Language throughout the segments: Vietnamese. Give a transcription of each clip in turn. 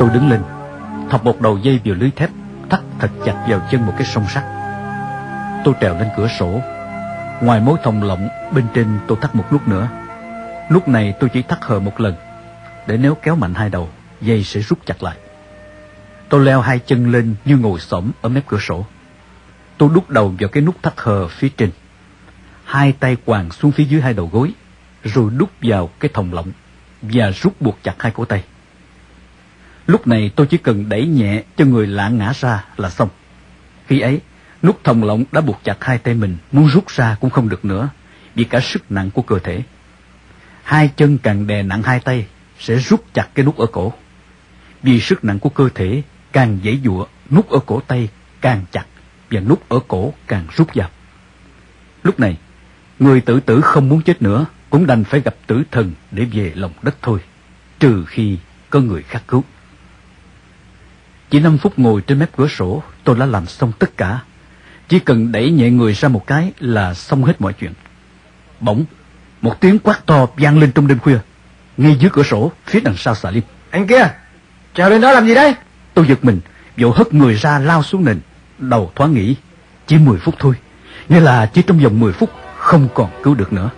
Tôi đứng lên, Thọc một đầu dây vừa lưới thép, Thắt thật chặt vào chân một cái song sắt. Tôi trèo lên cửa sổ. Ngoài mối thòng lọng, Bên trên tôi thắt một nút nữa. Lúc này tôi chỉ thắt hờ một lần, Để nếu kéo mạnh hai đầu, Dây sẽ rút chặt lại. Tôi leo hai chân lên như ngồi xổm ở mép cửa sổ. Tôi đút đầu vào cái nút thắt hờ phía trên. Hai tay quàng xuống phía dưới hai đầu gối, Rồi đút vào cái thòng lọng Và rút buộc chặt hai cổ tay. Lúc này tôi chỉ cần đẩy nhẹ cho người lạ ngã ra là xong. Khi ấy, Nút thòng lọng đã buộc chặt hai tay mình, Muốn rút ra cũng không được nữa, Vì cả sức nặng của cơ thể. Hai chân càng đè nặng hai tay, Sẽ rút chặt cái nút ở cổ. Vì sức nặng của cơ thể Càng dễ dụa, Nút ở cổ tay càng chặt Và nút ở cổ càng rút vào. Lúc này, Người tự tử không muốn chết nữa, Cũng đành phải gặp tử thần để về lòng đất thôi, Trừ khi có người khác cứu. Chỉ năm phút ngồi trên mép cửa sổ Tôi đã làm xong tất cả. Chỉ cần đẩy nhẹ người ra một cái Là xong hết mọi chuyện. Bỗng Một tiếng quát to vang lên trong đêm khuya. Ngay dưới cửa sổ phía đằng sau xà lim. Anh kia Trèo lên đó làm gì đấy Tôi giật mình Vội hất người ra lao xuống nền. Đầu thoáng nghĩ Chỉ 10 phút thôi. Nghĩa là chỉ trong vòng 10 phút Không còn cứu được nữa.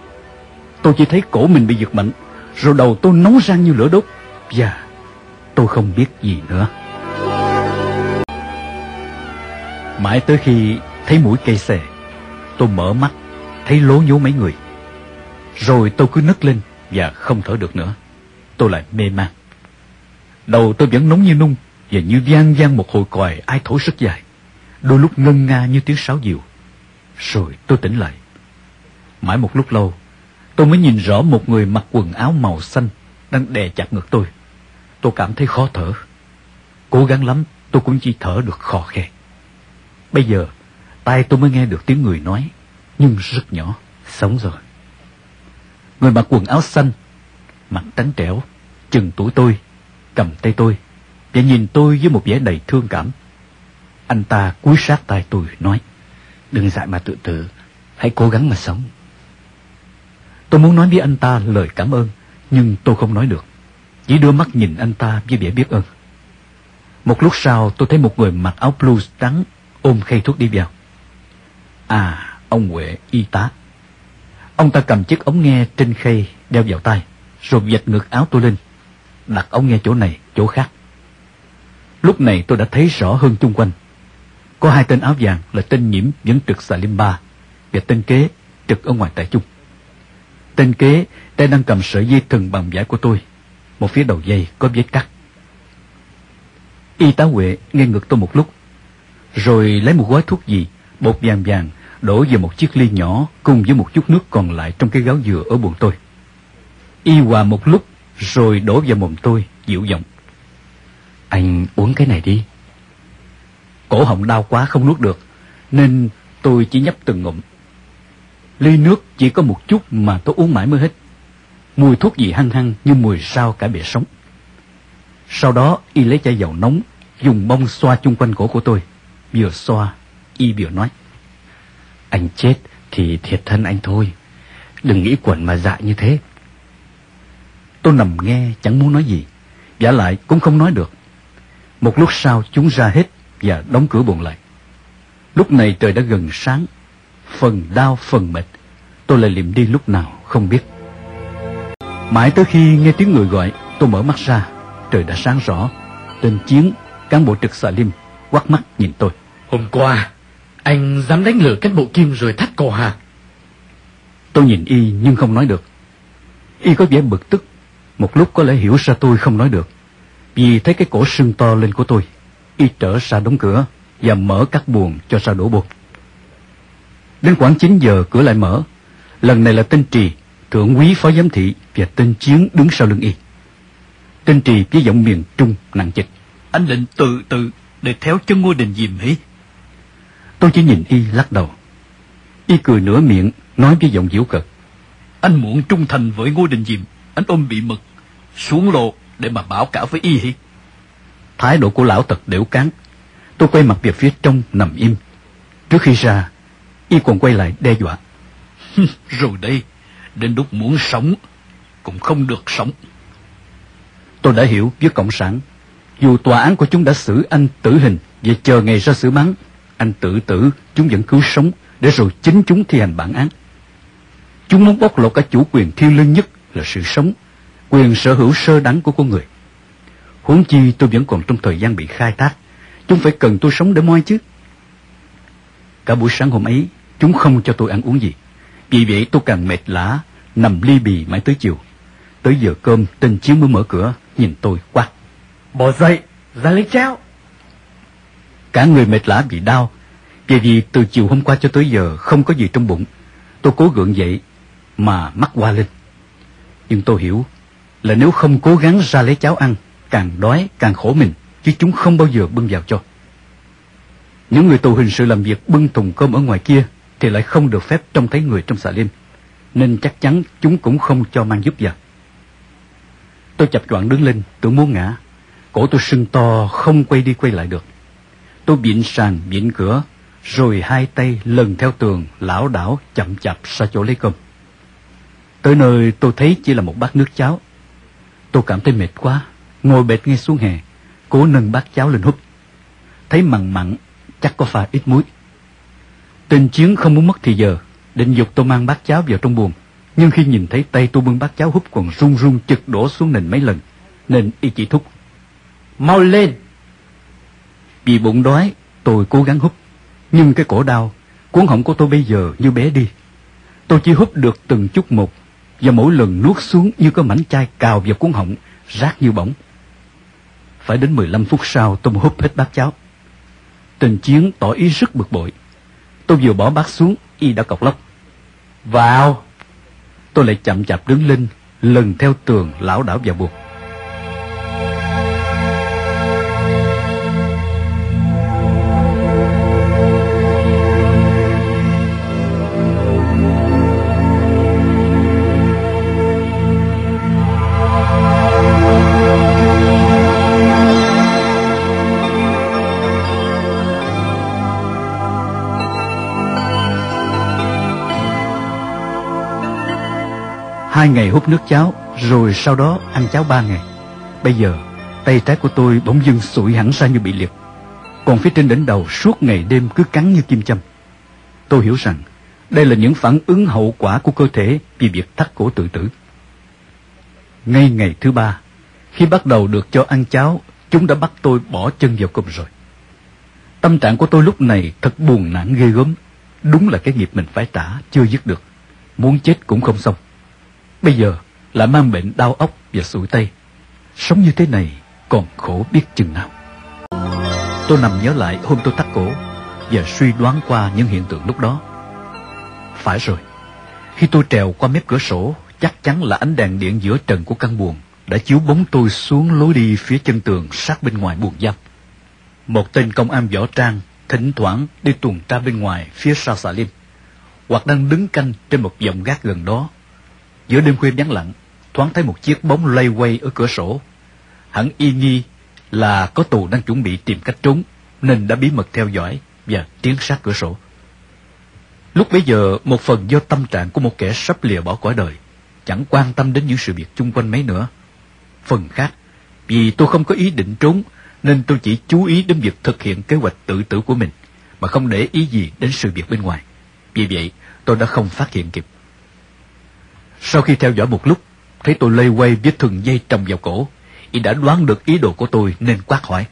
Tôi chỉ thấy cổ mình bị giật mạnh Rồi đầu tôi nóng rang như lửa đốt. Và tôi không biết gì nữa Mãi tới khi thấy mũi cây xè, Tôi mở mắt, Thấy lố nhố mấy người. Rồi tôi cứ nấc lên Và không thở được nữa. Tôi lại mê man. Đầu tôi vẫn nóng như nung Và như vang vang một hồi còi ai thổi rất dài. Đôi lúc ngân nga như tiếng sáo diều. Rồi tôi tỉnh lại. Mãi một lúc lâu, Tôi mới nhìn rõ một người mặc quần áo màu xanh Đang đè chặt ngực tôi. Tôi cảm thấy khó thở. Cố gắng lắm, tôi cũng chỉ thở được khò khe Bây giờ Tai tôi mới nghe được tiếng người nói Nhưng rất nhỏ. Sống rồi. Người mặc quần áo xanh Mặt trắng trẻo Chừng tuổi tôi Cầm tay tôi Và nhìn tôi với một vẻ đầy thương cảm. Anh ta cúi sát tay tôi nói Đừng dại mà tự tử Hãy cố gắng mà sống. Tôi muốn nói với anh ta lời cảm ơn Nhưng tôi không nói được. Chỉ đưa mắt nhìn anh ta với vẻ biết ơn. Một lúc sau tôi thấy một người mặc áo blues trắng Ôm khay thuốc đi vào. À ông Huệ y tá. Ông ta cầm chiếc ống nghe trên khay Đeo vào tay, Rồi vạch ngược áo tôi lên. Đặt ống nghe chỗ này, chỗ khác. Lúc này tôi đã thấy rõ hơn chung quanh. Có hai tên áo vàng là tên nhiễm vẫn trực xà lim ba Và tên kế, trực ở ngoài tại chung. Tên kế tay đang cầm sợi dây thừng bằng vải của tôi. Một phía đầu dây có vết cắt. Y tá Huệ nghe ngược tôi một lúc rồi lấy một gói thuốc gì, Bột vàng vàng, Đổ vào một chiếc ly nhỏ Cùng với một chút nước còn lại trong cái gáo dừa ở bụng tôi. Y hòa một lúc Rồi đổ vào mồm tôi, dịu giọng. Anh uống cái này đi. Cổ họng đau quá không nuốt được, Nên tôi chỉ nhấp từng ngụm. Ly nước chỉ có một chút mà tôi uống mãi mới hết. Mùi thuốc gì hăng hăng như mùi sao cả bể sống. Sau đó y lấy chai dầu nóng, Dùng bông xoa chung quanh cổ của tôi biểu xoa, Y biểu nói, Anh chết thì thiệt thân anh thôi, Đừng nghĩ quẩn mà dại như thế. Tôi nằm nghe, chẳng muốn nói gì, Giả lại cũng không nói được. Một lúc sau chúng ra hết Và đóng cửa buồn lại. Lúc này trời đã gần sáng, Phần đau phần mệt, Tôi lại liệm đi lúc nào không biết. Mãi tới khi nghe tiếng người gọi, Tôi mở mắt ra, Trời đã sáng rõ, Tên Chiến, Cán bộ trực xà lim Quắt mắt nhìn tôi. Hôm qua Anh dám đánh lửa cán bộ kim rồi thắt cổ hả? Tôi nhìn y nhưng không nói được. Y có vẻ bực tức. Một lúc có lẽ hiểu ra tôi không nói được. Vì thấy cái cổ sưng to lên của tôi Y trở ra đóng cửa Và mở các buồng cho ra đổ bột. Đến khoảng 9 giờ cửa lại mở. Lần này là tên Trì Thượng quý phó giám thị Và tên Chiến đứng sau lưng y. Tên Trì với giọng miền Trung nặng chịch. Anh định tự tự Để theo chân ngôi đình dìm hí Tôi chỉ nhìn y lắc đầu. Y cười nửa miệng Nói với giọng diễu cợt. Anh muốn trung thành với ngôi đình diệm Anh ôm bị mực Xuống lộ để mà báo cáo với y hí Thái độ của lão thật đểu cán. Tôi quay mặt về phía trong nằm im. Trước khi ra Y còn quay lại đe dọa. Rồi đây Đến lúc muốn sống Cũng không được sống. Tôi đã hiểu với Cộng sản Dù tòa án của chúng đã xử anh tử hình và chờ ngày ra xử bắn, anh tự tử, chúng vẫn cứu sống để rồi chính chúng thi hành bản án. Chúng muốn bóc lột cả chủ quyền thiêng liêng nhất là sự sống, quyền sở hữu sơ đẳng của con người. Huống chi tôi vẫn còn trong thời gian bị khai thác, chúng phải cần tôi sống để moi chứ. Cả buổi sáng hôm ấy, chúng không cho tôi ăn uống gì. Vì vậy tôi càng mệt lã, nằm ly bì mãi tới chiều. Tới giờ cơm, tên chiến mới mở cửa, nhìn tôi quát. Bỏ dậy, ra lấy cháo. Cả người mệt lã bị đau, vì vì từ chiều hôm qua cho tới giờ không có gì trong bụng. Tôi cố gượng dậy, mà mắt qua lên. Nhưng tôi hiểu là nếu không cố gắng ra lấy cháo ăn, càng đói càng khổ mình, chứ chúng không bao giờ bưng vào cho. Những người tù hình sự làm việc bưng thùng cơm ở ngoài kia thì lại không được phép trông thấy người trong xà lim, nên chắc chắn chúng cũng không cho mang giúp vào. Tôi chập choạng đứng lên, tưởng muốn ngã. Cổ tôi sưng to, không quay đi quay lại được. Tôi biện sàn, biện cửa, rồi hai tay lần theo tường, lão đảo, chậm chạp ra chỗ lấy cơm. Tới nơi tôi thấy chỉ là một bát nước cháo. Tôi cảm thấy mệt quá, ngồi bệt ngay xuống hè, cố nâng bát cháo lên húp. Thấy mặn mặn, chắc có pha ít muối. Tên chiến không muốn mất thì giờ, định dục tôi mang bát cháo vào trong buồng. Nhưng khi nhìn thấy tay tôi bưng bát cháo húp còn run run chực đổ xuống nền mấy lần, nên y chỉ thúc. Mau lên! Vì bụng đói, tôi cố gắng hút Nhưng cái cổ đau, cuốn họng của tôi bây giờ như bé đi. Tôi chỉ hút được từng chút một, và mỗi lần nuốt xuống như có mảnh chai cào vào cuốn họng, rát như bỏng. Phải đến 15 phút sau tôi mới hút hết bát cháo. Tình chiến tỏ ý rất bực bội. Tôi vừa bỏ bát xuống, y đã cọc lóc. Vào! Tôi lại chậm chạp đứng lên, lần theo tường lão đảo vào buộc. Hai ngày hút nước cháo, rồi sau đó ăn cháo ba ngày. Bây giờ, tay trái của tôi bỗng dưng sụi hẳn ra như bị liệt. Còn phía trên đỉnh đầu suốt ngày đêm cứ cắn như kim châm. Tôi hiểu rằng, đây là những phản ứng hậu quả của cơ thể vì việc thắt cổ tự tử. Ngay ngày thứ ba, khi bắt đầu được cho ăn cháo, chúng đã bắt tôi bỏ chân vào cơm rồi. Tâm trạng của tôi lúc này thật buồn nản ghê gớm. Đúng là cái nghiệp mình phải trả, chưa dứt được. Muốn chết cũng không xong. Bây giờ lại mang bệnh đau óc và sụi tay. Sống như thế này còn khổ biết chừng nào. Tôi nằm nhớ lại hôm tôi tắt cổ và suy đoán qua những hiện tượng lúc đó. Phải rồi, khi tôi trèo qua mép cửa sổ, chắc chắn là ánh đèn điện giữa trần của căn buồng đã chiếu bóng tôi xuống lối đi phía chân tường sát bên ngoài buồng giam. Một tên công an võ trang thỉnh thoảng đi tuần tra bên ngoài phía sau xà lim, hoặc đang đứng canh trên một dòng gác gần đó Giữa đêm khuya vắng lặng, thoáng thấy một chiếc bóng lay quay ở cửa sổ. Hẳn y nghi là có tù đang chuẩn bị tìm cách trốn, nên đã bí mật theo dõi và tiến sát cửa sổ. Lúc bấy giờ, một phần do tâm trạng của một kẻ sắp lìa bỏ cõi đời, chẳng quan tâm đến những sự việc chung quanh mấy nữa. Phần khác, vì tôi không có ý định trốn, nên tôi chỉ chú ý đến việc thực hiện kế hoạch tự tử của mình, mà không để ý gì đến sự việc bên ngoài. Vì vậy, tôi đã không phát hiện kịp. Sau khi theo dõi một lúc, thấy tôi lây quay vết thừng dây trồng vào cổ, y đã đoán được ý đồ của tôi nên quát hỏi.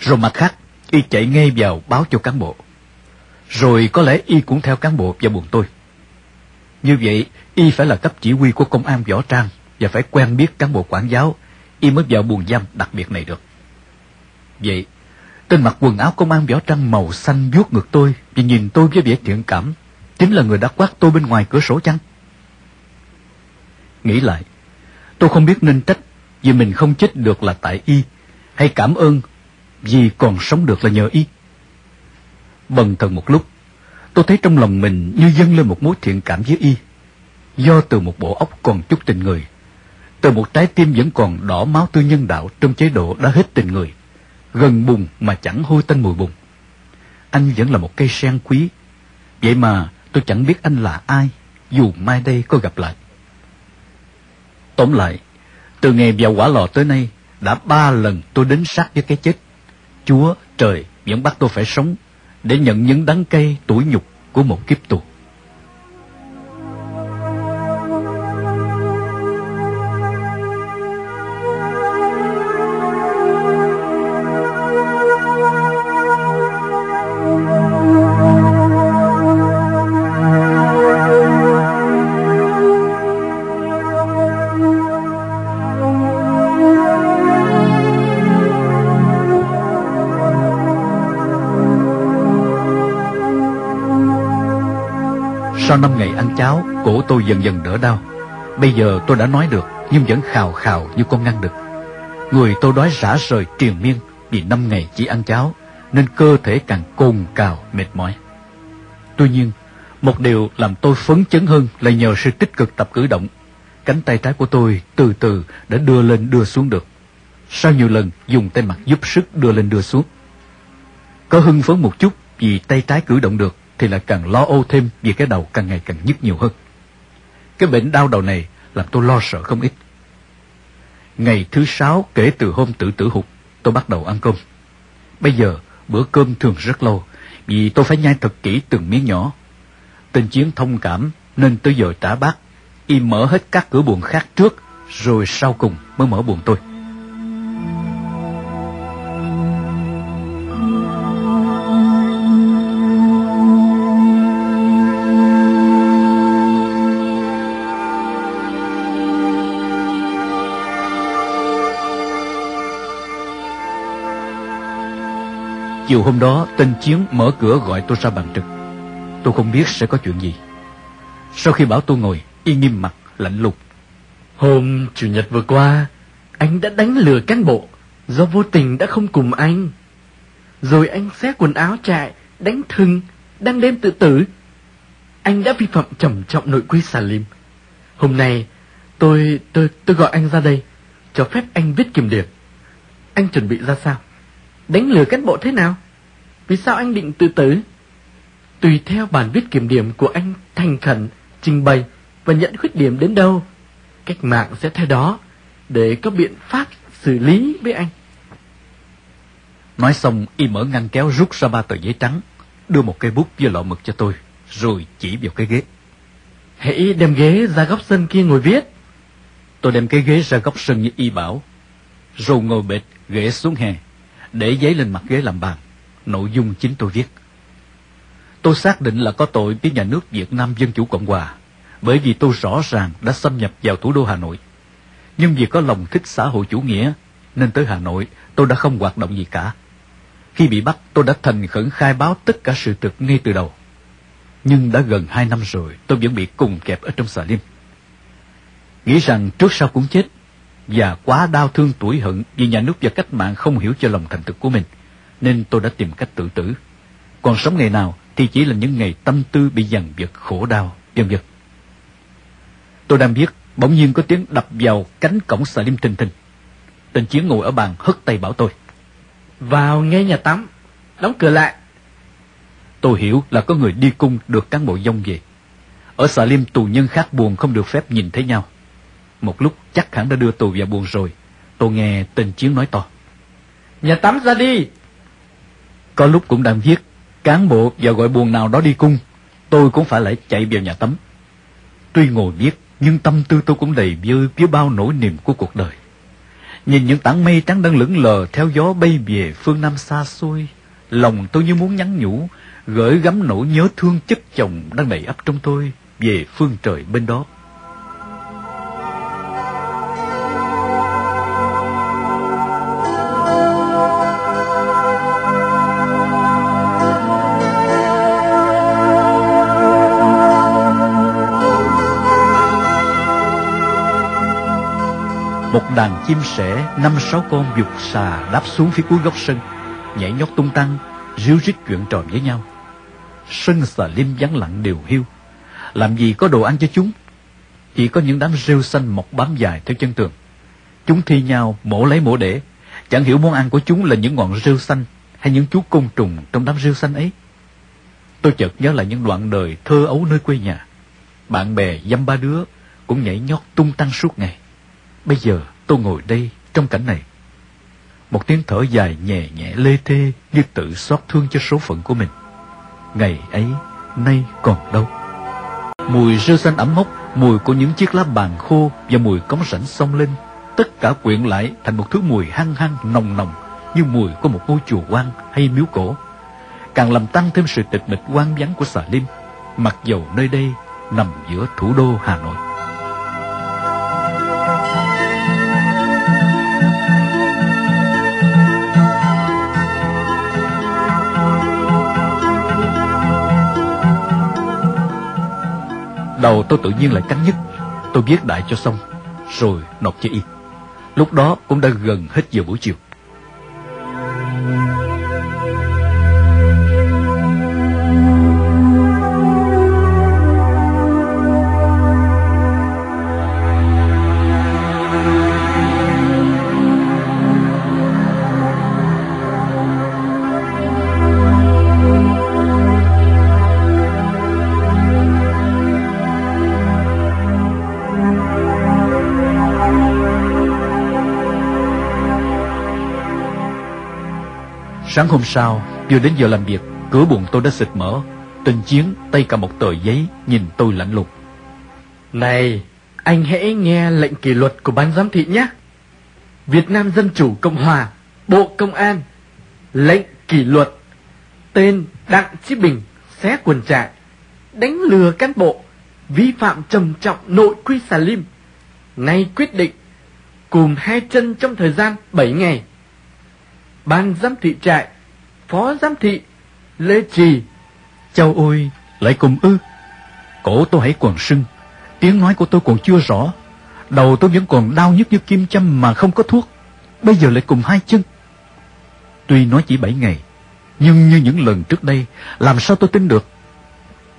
Rồi mặt khác, y chạy ngay vào báo cho cán bộ. Rồi có lẽ y cũng theo cán bộ vào buồng tôi. Như vậy, y phải là cấp chỉ huy của công an võ trang và phải quen biết cán bộ quản giáo, y mới vào buồng giam đặc biệt này được. Vậy, tên mặc quần áo công an võ trang màu xanh vuốt ngực tôi và nhìn tôi với vẻ thiện cảm, chính là người đã quát tôi bên ngoài cửa sổ chăng? Nghĩ lại, tôi không biết nên trách vì mình không chết được là tại y, hay cảm ơn vì còn sống được là nhờ y. Bần thần một lúc, tôi thấy trong lòng mình như dâng lên một mối thiện cảm với y, do từ một bộ óc còn chút tình người, từ một trái tim vẫn còn đỏ máu tư nhân đạo trong chế độ đã hết tình người, gần bùng mà chẳng hôi tanh mùi bùng Anh vẫn là một cây sen quý, vậy mà tôi chẳng biết anh là ai, dù mai đây có gặp lại. Tóm lại, từ ngày vào quả lò tới nay, đã ba lần tôi đến sát với cái chết. Chúa trời vẫn bắt tôi phải sống để nhận những đắng cay tủi nhục của một kiếp tù. Sau năm ngày ăn cháo, cổ tôi dần dần đỡ đau. Bây giờ tôi đã nói được, nhưng vẫn khào khào như con ngăn đực. Người tôi đói rã rời triền miên vì năm ngày chỉ ăn cháo, nên cơ thể càng cồn cào, mệt mỏi. Tuy nhiên, một điều làm tôi phấn chấn hơn là nhờ sự tích cực tập cử động. Cánh tay trái của tôi từ từ đã đưa lên đưa xuống được. Sau nhiều lần dùng tay mặt giúp sức đưa lên đưa xuống. Có hưng phấn một chút vì tay trái cử động được thì lại càng lo âu thêm vì cái đầu càng ngày càng nhức nhiều hơn. Cái bệnh đau đầu này làm tôi lo sợ không ít. Ngày thứ sáu kể từ hôm tự tử hụt, tôi bắt đầu ăn cơm. Bây giờ bữa cơm thường rất lâu vì tôi phải nhai thật kỹ từng miếng nhỏ. Tên Chiến thông cảm nên tới giờ trả bát. Y mở hết các cửa buồng khác trước rồi sau cùng mới mở buồng tôi. Chiều hôm đó, tên Chiến mở cửa gọi tôi ra bàn trực. Tôi không biết sẽ có chuyện gì. Sau khi bảo tôi ngồi, y nghiêm mặt, lạnh lùng. Hôm Chủ nhật vừa qua, anh đã đánh lừa cán bộ do vô tình đã không cùng anh. Rồi anh xé quần áo chạy, đánh thừng, đang đêm tự tử. Anh đã vi phạm trầm trọng nội quy xà lim. Hôm nay, tôi, tôi, tôi gọi anh ra đây, cho phép anh viết kiểm điểm. Anh chuẩn bị ra sao? Đánh lừa cán bộ thế nào? Vì sao anh định tự tử? Tùy theo bản viết kiểm điểm của anh thành khẩn, trình bày và nhận khuyết điểm đến đâu, cách mạng sẽ theo đó để có biện pháp xử lý với anh. Nói xong, y mở ngăn kéo rút ra ba tờ giấy trắng, đưa một cây bút với lọ mực cho tôi, rồi chỉ vào cái ghế. Hãy đem ghế ra góc sân kia ngồi viết. Tôi đem cái ghế ra góc sân như y bảo, rồi ngồi bệt, ghế xuống hè, để giấy lên mặt ghế làm bàn. Nội dung chính tôi viết. Tôi xác định là có tội với nhà nước Việt Nam Dân Chủ Cộng Hòa, bởi vì tôi rõ ràng đã xâm nhập vào thủ đô Hà Nội. Nhưng vì có lòng thích xã hội chủ nghĩa, nên tới Hà Nội tôi đã không hoạt động gì cả. Khi bị bắt, tôi đã thành khẩn khai báo tất cả sự thực ngay từ đầu. Nhưng đã gần hai năm rồi, tôi vẫn bị cùng kẹp ở trong xà lim. Nghĩ rằng trước sau cũng chết, và quá đau thương tuổi hận vì nhà nước và cách mạng không hiểu cho lòng thành thực của mình, nên tôi đã tìm cách tự tử. Còn sống ngày nào thì chỉ là những ngày tâm tư bị dằn vặt khổ đau, vân vân. Tôi đang viết, bỗng nhiên có tiếng đập vào cánh cổng xà lim thình thình. Tên Chiến ngồi ở bàn hất tay bảo tôi. Vào ngay nhà tắm, đóng cửa lại. Tôi hiểu là có người đi cung được cán bộ dông về. Ở xà lim tù nhân khác buồn không được phép nhìn thấy nhau. Một lúc chắc hẳn đã đưa tù vào buồn rồi. Tôi nghe tên Chiến nói to. Nhà tắm ra đi. Có lúc cũng đang viết, cán bộ vào gọi buồn nào đó đi cung, tôi cũng phải lại chạy vào nhà tắm. Tuy ngồi viết, nhưng tâm tư tôi cũng đầy vơi với bao nỗi niềm của cuộc đời. Nhìn những tảng mây trắng đang lững lờ theo gió bay về phương Nam xa xôi, lòng tôi như muốn nhắn nhủ, gửi gắm nỗi nhớ thương chất chồng đang đầy ấp trong tôi về phương trời bên đó. Đàn chim sẻ năm sáu con dục xà đáp xuống phía cuối góc sân, nhảy nhót tung tăng, ríu rít chuyện trò với nhau. Sân xà lim vắng lặng đều hiu, làm gì có đồ ăn cho chúng? Chỉ có những đám rêu xanh mọc bám dài theo chân tường. Chúng thi nhau mổ lấy mổ để, chẳng hiểu món ăn của chúng là những ngọn rêu xanh hay những chú côn trùng trong đám rêu xanh ấy. Tôi chợt nhớ lại những đoạn đời thơ ấu nơi quê nhà. Bạn bè dăm ba đứa cũng nhảy nhót tung tăng suốt ngày. Bây giờ tôi ngồi đây trong cảnh này, Một tiếng thở dài nhẹ nhẹ lê thê như tự xót thương cho số phận của mình. Ngày ấy, nay còn đâu. Mùi rêu xanh ẩm mốc, mùi của những chiếc lá bàn khô và mùi cống rãnh xông lên. Tất cả quyện lại thành một thứ mùi hăng hăng, nồng nồng, như mùi của một ngôi chùa quan hay miếu cổ. Càng làm tăng thêm sự tịch mịch quan vắng của xà lim, mặc dầu nơi đây nằm giữa thủ đô Hà Nội. Đầu tôi tự nhiên lại cắn nhất, Tôi viết đại cho xong Rồi nộp cho y. Lúc đó cũng đã gần hết giờ buổi chiều. Sáng hôm sau, vừa đến giờ làm việc, cửa buồng tôi đã xịt mở. Tình chiến tay cầm một tờ giấy, nhìn tôi lạnh lùng. Này, anh hãy nghe lệnh kỷ luật của ban giám thị nhé. Việt Nam Dân Chủ Cộng Hòa, Bộ Công an, lệnh kỷ luật, tên Đặng Chí Bình, xé quần trại, đánh lừa cán bộ, vi phạm trầm trọng nội quy xà lim. Nay quyết định, cùng hai chân trong thời gian 7 ngày. Ban giám thị trại, phó giám thị, Lê Trì, Châu ôi, lại cùng ư. Cổ tôi hãy còn sưng, tiếng nói của tôi còn chưa rõ. Đầu tôi vẫn còn đau nhức như kim châm mà không có thuốc. Bây giờ lại cùng hai chân. Tuy nói chỉ bảy ngày, nhưng như những lần trước đây, làm sao tôi tin được?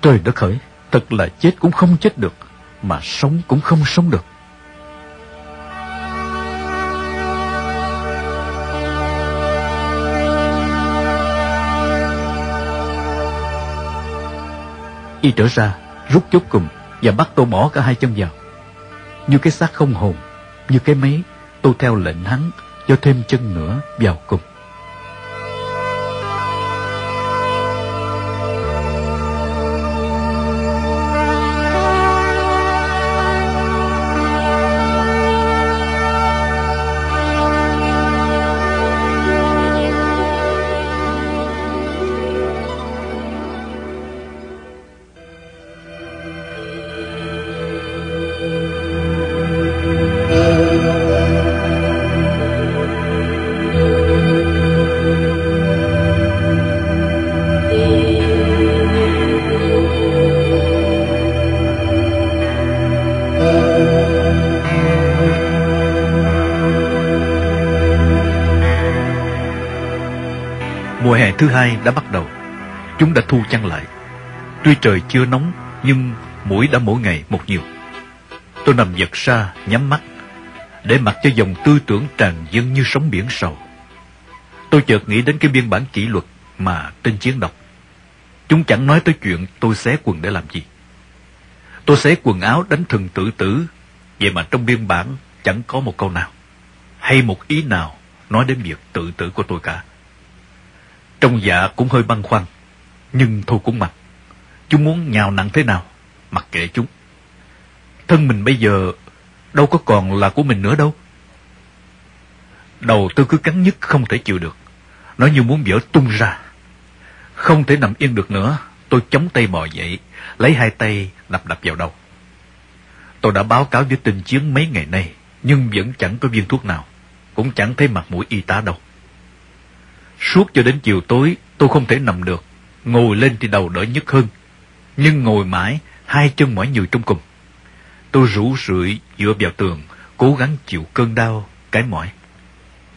Trời đất khởi thật là chết cũng không chết được, mà sống cũng không sống được. Y trở ra, rút chốt cùng và bắt tôi bỏ cả hai chân vào. Như cái xác không hồn, như cái máy, tôi theo lệnh hắn cho thêm chân nữa vào cùng. Ngày thứ hai đã bắt đầu. Chúng đã thu chăn lại. Tuy trời chưa nóng, nhưng mũi đã mỗi ngày một nhiều. Tôi nằm giật xa nhắm mắt, để mặc cho dòng tư tưởng tràn dâng như sóng biển sầu. Tôi chợt nghĩ đến cái biên bản kỷ luật mà tên chiến đọc. Chúng chẳng nói tới chuyện tôi xé quần để làm gì. Tôi xé quần áo đánh thần tự tử, vậy mà trong biên bản chẳng có một câu nào, hay một ý nào nói đến việc tự tử của tôi cả. Trong dạ cũng hơi băn khoăn, nhưng thôi cũng mặc. Chúng muốn nhào nặng thế nào, mặc kệ chúng. Thân mình bây giờ đâu có còn là của mình nữa đâu. Đầu tôi cứ cắn nhức không thể chịu được. Nó như muốn vỡ tung ra. Không thể nằm yên được nữa, tôi chống tay bò dậy, lấy hai tay đập đập vào đầu. Tôi đã báo cáo với tình chiến mấy ngày nay, nhưng vẫn chẳng có viên thuốc nào, cũng chẳng thấy mặt mũi y tá đâu. Suốt cho đến chiều tối, tôi không thể nằm được, ngồi lên thì đầu đỡ nhức hơn, nhưng ngồi mãi, hai chân mỏi nhừ trong cùng. Tôi rủ rượi dựa vào tường, cố gắng chịu cơn đau, cái mỏi.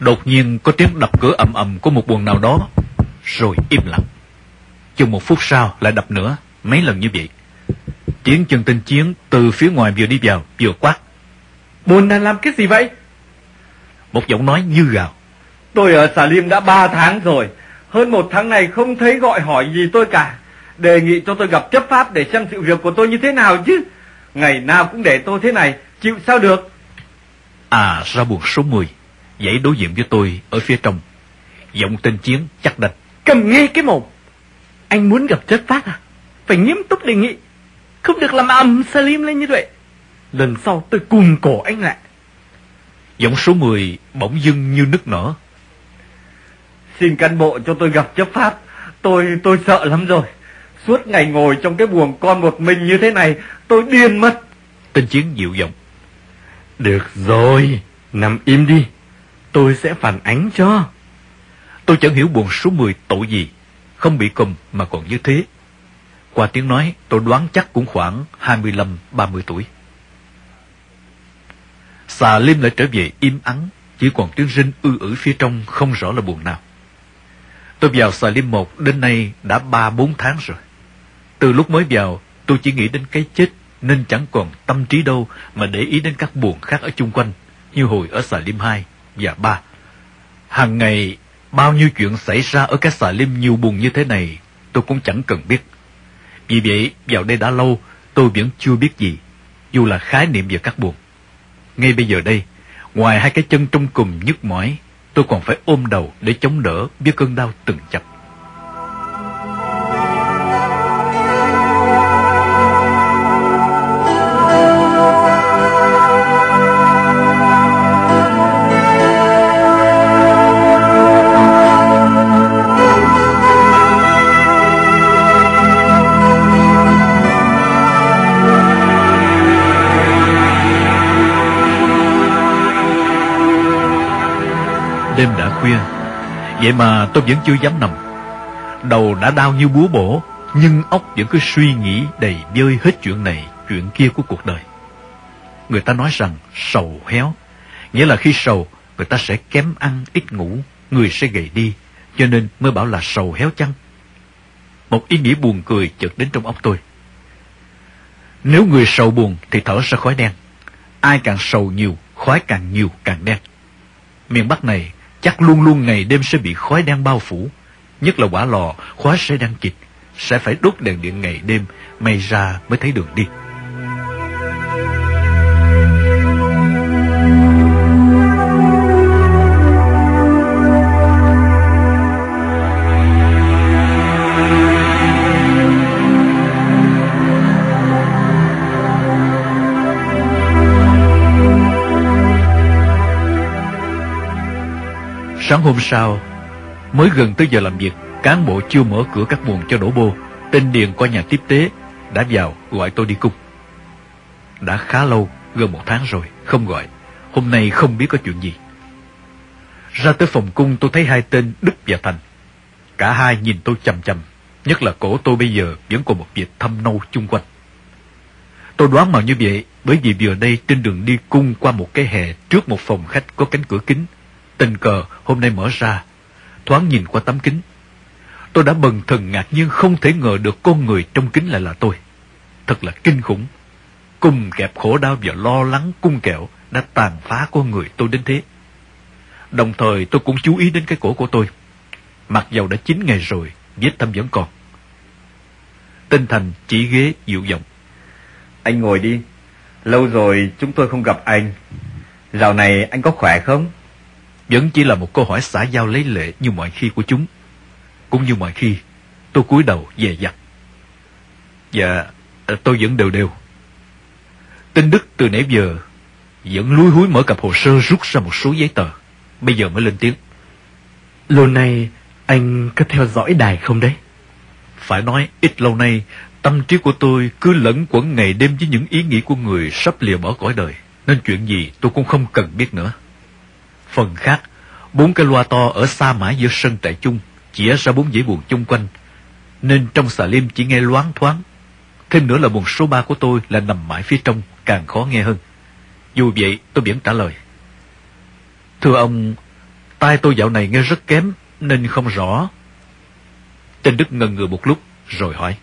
Đột nhiên có tiếng đập cửa ầm ầm của một buồng nào đó, rồi im lặng. Chừng một phút sau lại đập nữa, mấy lần như vậy. Tiếng chân tên chiến từ phía ngoài vừa đi vào, vừa quát. Bồn đang làm cái gì vậy? Một giọng nói như gào. Tôi ở Xà Liêm đã ba tháng rồi. Hơn một tháng này không thấy gọi hỏi gì tôi cả. Đề nghị cho tôi gặp chấp pháp để xem sự việc của tôi như thế nào chứ. Ngày nào cũng để tôi thế này, chịu sao được. À, ra buồng số 10. dãy đối diện với tôi ở phía trong. Giọng tên chiến chắc đạch. Cầm nghe cái mồm. Anh muốn gặp chất phát à? Phải nghiêm túc đề nghị. Không được làm ầm Salim lên như vậy. Lần sau tôi cùng cổ anh lại. Giọng số 10 bỗng dưng như nức nở. Xin cán bộ cho tôi gặp chấp pháp. Tôi, tôi sợ lắm rồi. Suốt ngày ngồi trong cái buồng con một mình như thế này, tôi điên mất. Tên chiến dịu giọng. Được rồi, nằm im đi. Tôi sẽ phản ánh cho. Tôi chẳng hiểu buồn số 10 tội gì, không bị cùm mà còn như thế. Qua tiếng nói, tôi đoán chắc cũng khoảng 25-30 tuổi. Xà Liêm lại trở về im ắng, chỉ còn tiếng rinh ư ử phía trong không rõ là buồn nào. Tôi vào xà Liêm một đến nay đã 3-4 tháng rồi. Từ lúc mới vào, tôi chỉ nghĩ đến cái chết nên chẳng còn tâm trí đâu mà để ý đến các buồn khác ở chung quanh, như hồi ở xà Liêm 2 và 3. Hàng ngày, bao nhiêu chuyện xảy ra ở các xà Liêm nhiều buồn như thế này, tôi cũng chẳng cần biết. Vì vậy, vào đây đã lâu, tôi vẫn chưa biết gì, dù là khái niệm về các buồn. Ngay bây giờ đây, ngoài hai cái chân trong cùng nhức mỏi, tôi còn phải ôm đầu để chống đỡ với cơn đau từng chập. Khuya, vậy mà tôi vẫn chưa dám nằm. Đầu đã đau như búa bổ, nhưng óc vẫn cứ suy nghĩ đầy bơi hết chuyện này, chuyện kia của cuộc đời. Người ta nói rằng sầu héo, nghĩa là khi sầu, người ta sẽ kém ăn, ít ngủ, người sẽ gầy đi, cho nên mới bảo là sầu héo chăng. Một ý nghĩ buồn cười chợt đến trong óc tôi. Nếu người sầu buồn thì thở ra khói đen. Ai càng sầu nhiều, khói càng nhiều càng đen. Miền Bắc này chắc luôn luôn ngày đêm sẽ bị khói đen bao phủ. Nhất là quả lò, khóa sẽ đang kịch, sẽ phải đốt đèn điện ngày đêm, may ra mới thấy đường đi. Sáng hôm sau, mới gần tới giờ làm việc, cán bộ chưa mở cửa các buồng cho đổ bô. Tên Điền qua nhà tiếp tế, đã vào gọi tôi đi cung. Đã khá lâu, gần một tháng rồi, không gọi. Hôm nay không biết có chuyện gì. Ra tới phòng cung tôi thấy hai tên Đức và Thành. Cả hai nhìn tôi chầm chầm, nhất là cổ tôi bây giờ vẫn còn một vệt thâm nâu chung quanh. Tôi đoán mà như vậy bởi vì vừa đây trên đường đi cung qua một cái hè trước một phòng khách có cánh cửa kính Tình cờ hôm nay mở ra, thoáng nhìn qua tấm kính. Tôi đã bần thần ngạc nhiên không thể ngờ được con người trong kính lại là tôi. Thật là kinh khủng. Cùng kẹp khổ đau và lo lắng cung kẹo đã tàn phá con người tôi đến thế. Đồng thời tôi cũng chú ý đến cái cổ của tôi. Mặc dầu đã chín ngày rồi, vết thâm vẫn còn. Tinh Thành chỉ ghế dịu giọng. Anh ngồi đi. Lâu rồi chúng tôi không gặp anh. Dạo này anh có khỏe không? Vẫn chỉ là một câu hỏi xã giao lấy lệ như mọi khi của chúng. Cũng như mọi khi, tôi cúi đầu dè dặt. Dạ, tôi vẫn đều đều. Tinh Đức từ nãy giờ vẫn lúi húi mở cặp hồ sơ rút ra một số giấy tờ. Bây giờ mới lên tiếng. Lâu nay anh có theo dõi đài không đấy? Phải nói ít lâu nay tâm trí của tôi cứ lẫn quẩn ngày đêm với những ý nghĩ của người sắp lìa bỏ cõi đời. Nên chuyện gì tôi cũng không cần biết nữa. Phần khác, bốn cái loa to ở xa mãi giữa sân trại chung, chĩa ra bốn dãy buồn chung quanh, nên trong xà liêm chỉ nghe loáng thoáng. Thêm nữa là buồn số ba của tôi là nằm mãi phía trong, càng khó nghe hơn. Dù vậy, tôi vẫn trả lời. Thưa ông, tai tôi dạo này nghe rất kém, nên không rõ. Tên Đức ngần ngừ một lúc, rồi hỏi.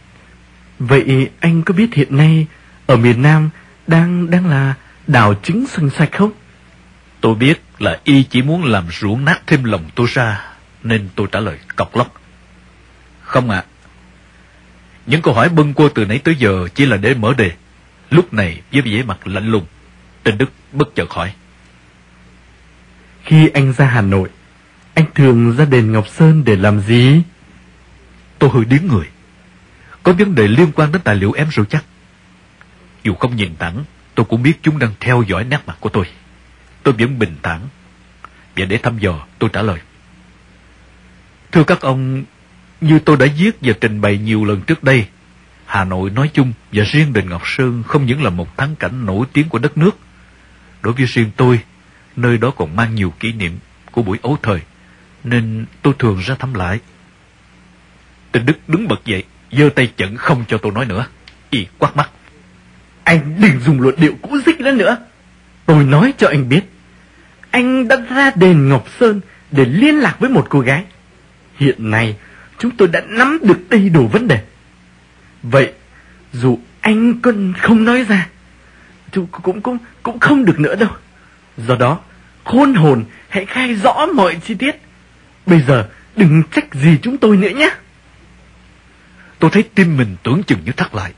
Vậy anh có biết hiện nay ở miền Nam đang đang là đào trứng sân sạch không? Tôi biết là y chỉ muốn làm ruộng nát thêm lòng tôi ra, nên tôi trả lời cọc lóc. Không ạ. Những câu hỏi bâng quơ từ nãy tới giờ chỉ là để mở đề. Lúc này với vẻ mặt lạnh lùng, tên Đức bất chợt hỏi. Khi anh ra Hà Nội, anh thường ra đền Ngọc Sơn để làm gì? Tôi hơi điếng người. Có vấn đề liên quan đến tài liệu em rồi chắc. Dù không nhìn thẳng, tôi cũng biết chúng đang theo dõi nét mặt của tôi. Tôi vẫn bình thản. Và để thăm dò, tôi trả lời. Thưa các ông, như tôi đã viết và trình bày nhiều lần trước đây, Hà Nội nói chung và riêng đền Ngọc Sơn không những là một thắng cảnh nổi tiếng của đất nước. Đối với riêng tôi, nơi đó còn mang nhiều kỷ niệm của buổi ấu thời, nên tôi thường ra thăm lại. Tình Đức đứng bật dậy, giơ tay chận không cho tôi nói nữa. Y quát mắt. Anh đừng dùng luận điệu cũ dích nữa nữa. Tôi nói cho anh biết. Anh đã ra đền Ngọc Sơn để liên lạc với một cô gái. Hiện nay, chúng tôi đã nắm được đầy đủ vấn đề. Vậy, dù anh còn không nói ra, chúng cũng, cũng, cũng không được nữa đâu. Do đó, khôn hồn hãy khai rõ mọi chi tiết. Bây giờ, đừng trách gì chúng tôi nữa nhé. Tôi thấy tim mình tưởng chừng như thắt lại.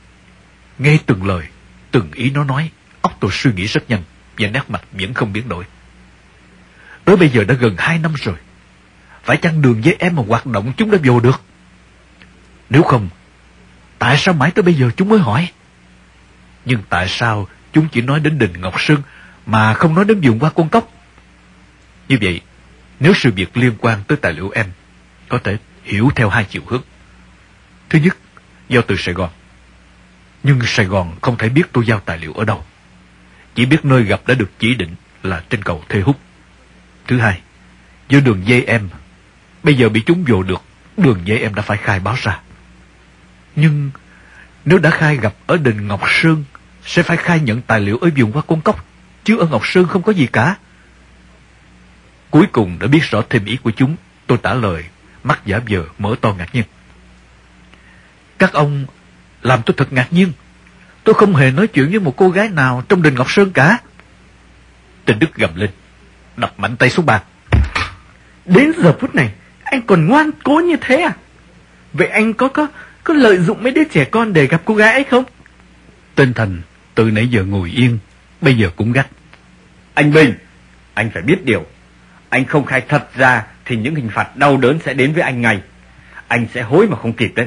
Nghe từng lời, từng ý nó nói, óc tôi suy nghĩ rất nhanh và nét mặt vẫn không biến đổi. Tới bây giờ đã gần hai năm rồi. Phải chăng đường với em mà hoạt động chúng đã vô được? Nếu không, tại sao mãi tới bây giờ chúng mới hỏi? Nhưng tại sao chúng chỉ nói đến đình Ngọc Sơn mà không nói đến vườn hoa con cốc? Như vậy, nếu sự việc liên quan tới tài liệu em, có thể hiểu theo hai chiều hướng. Thứ nhất, giao từ Sài Gòn. Nhưng Sài Gòn không thể biết tôi giao tài liệu ở đâu. Chỉ biết nơi gặp đã được chỉ định là trên cầu Thê Húc. Thứ hai, do đường dây em, bây giờ bị chúng vô được, đường dây em đã phải khai báo ra. Nhưng nếu đã khai gặp ở đình Ngọc Sơn, sẽ phải khai nhận tài liệu ở vùng qua con cốc, chứ ở Ngọc Sơn không có gì cả. Cuối cùng đã biết rõ thêm ý của chúng, tôi trả lời, mắt giả vờ mở to ngạc nhiên. Các ông làm tôi thật ngạc nhiên. Tôi không hề nói chuyện với một cô gái nào trong đình Ngọc Sơn cả. Tình Đức gầm lên, đập mạnh tay xuống bàn. Đến giờ phút này, anh còn ngoan cố như thế à? Vậy anh có có có lợi dụng mấy đứa trẻ con để gặp cô gái ấy không? Tên Thành từ nãy giờ ngồi yên, bây giờ cũng gắt. Anh Bình, anh phải biết điều. Anh không khai thật ra thì những hình phạt đau đớn sẽ đến với anh ngay. Anh sẽ hối mà không kịp đấy.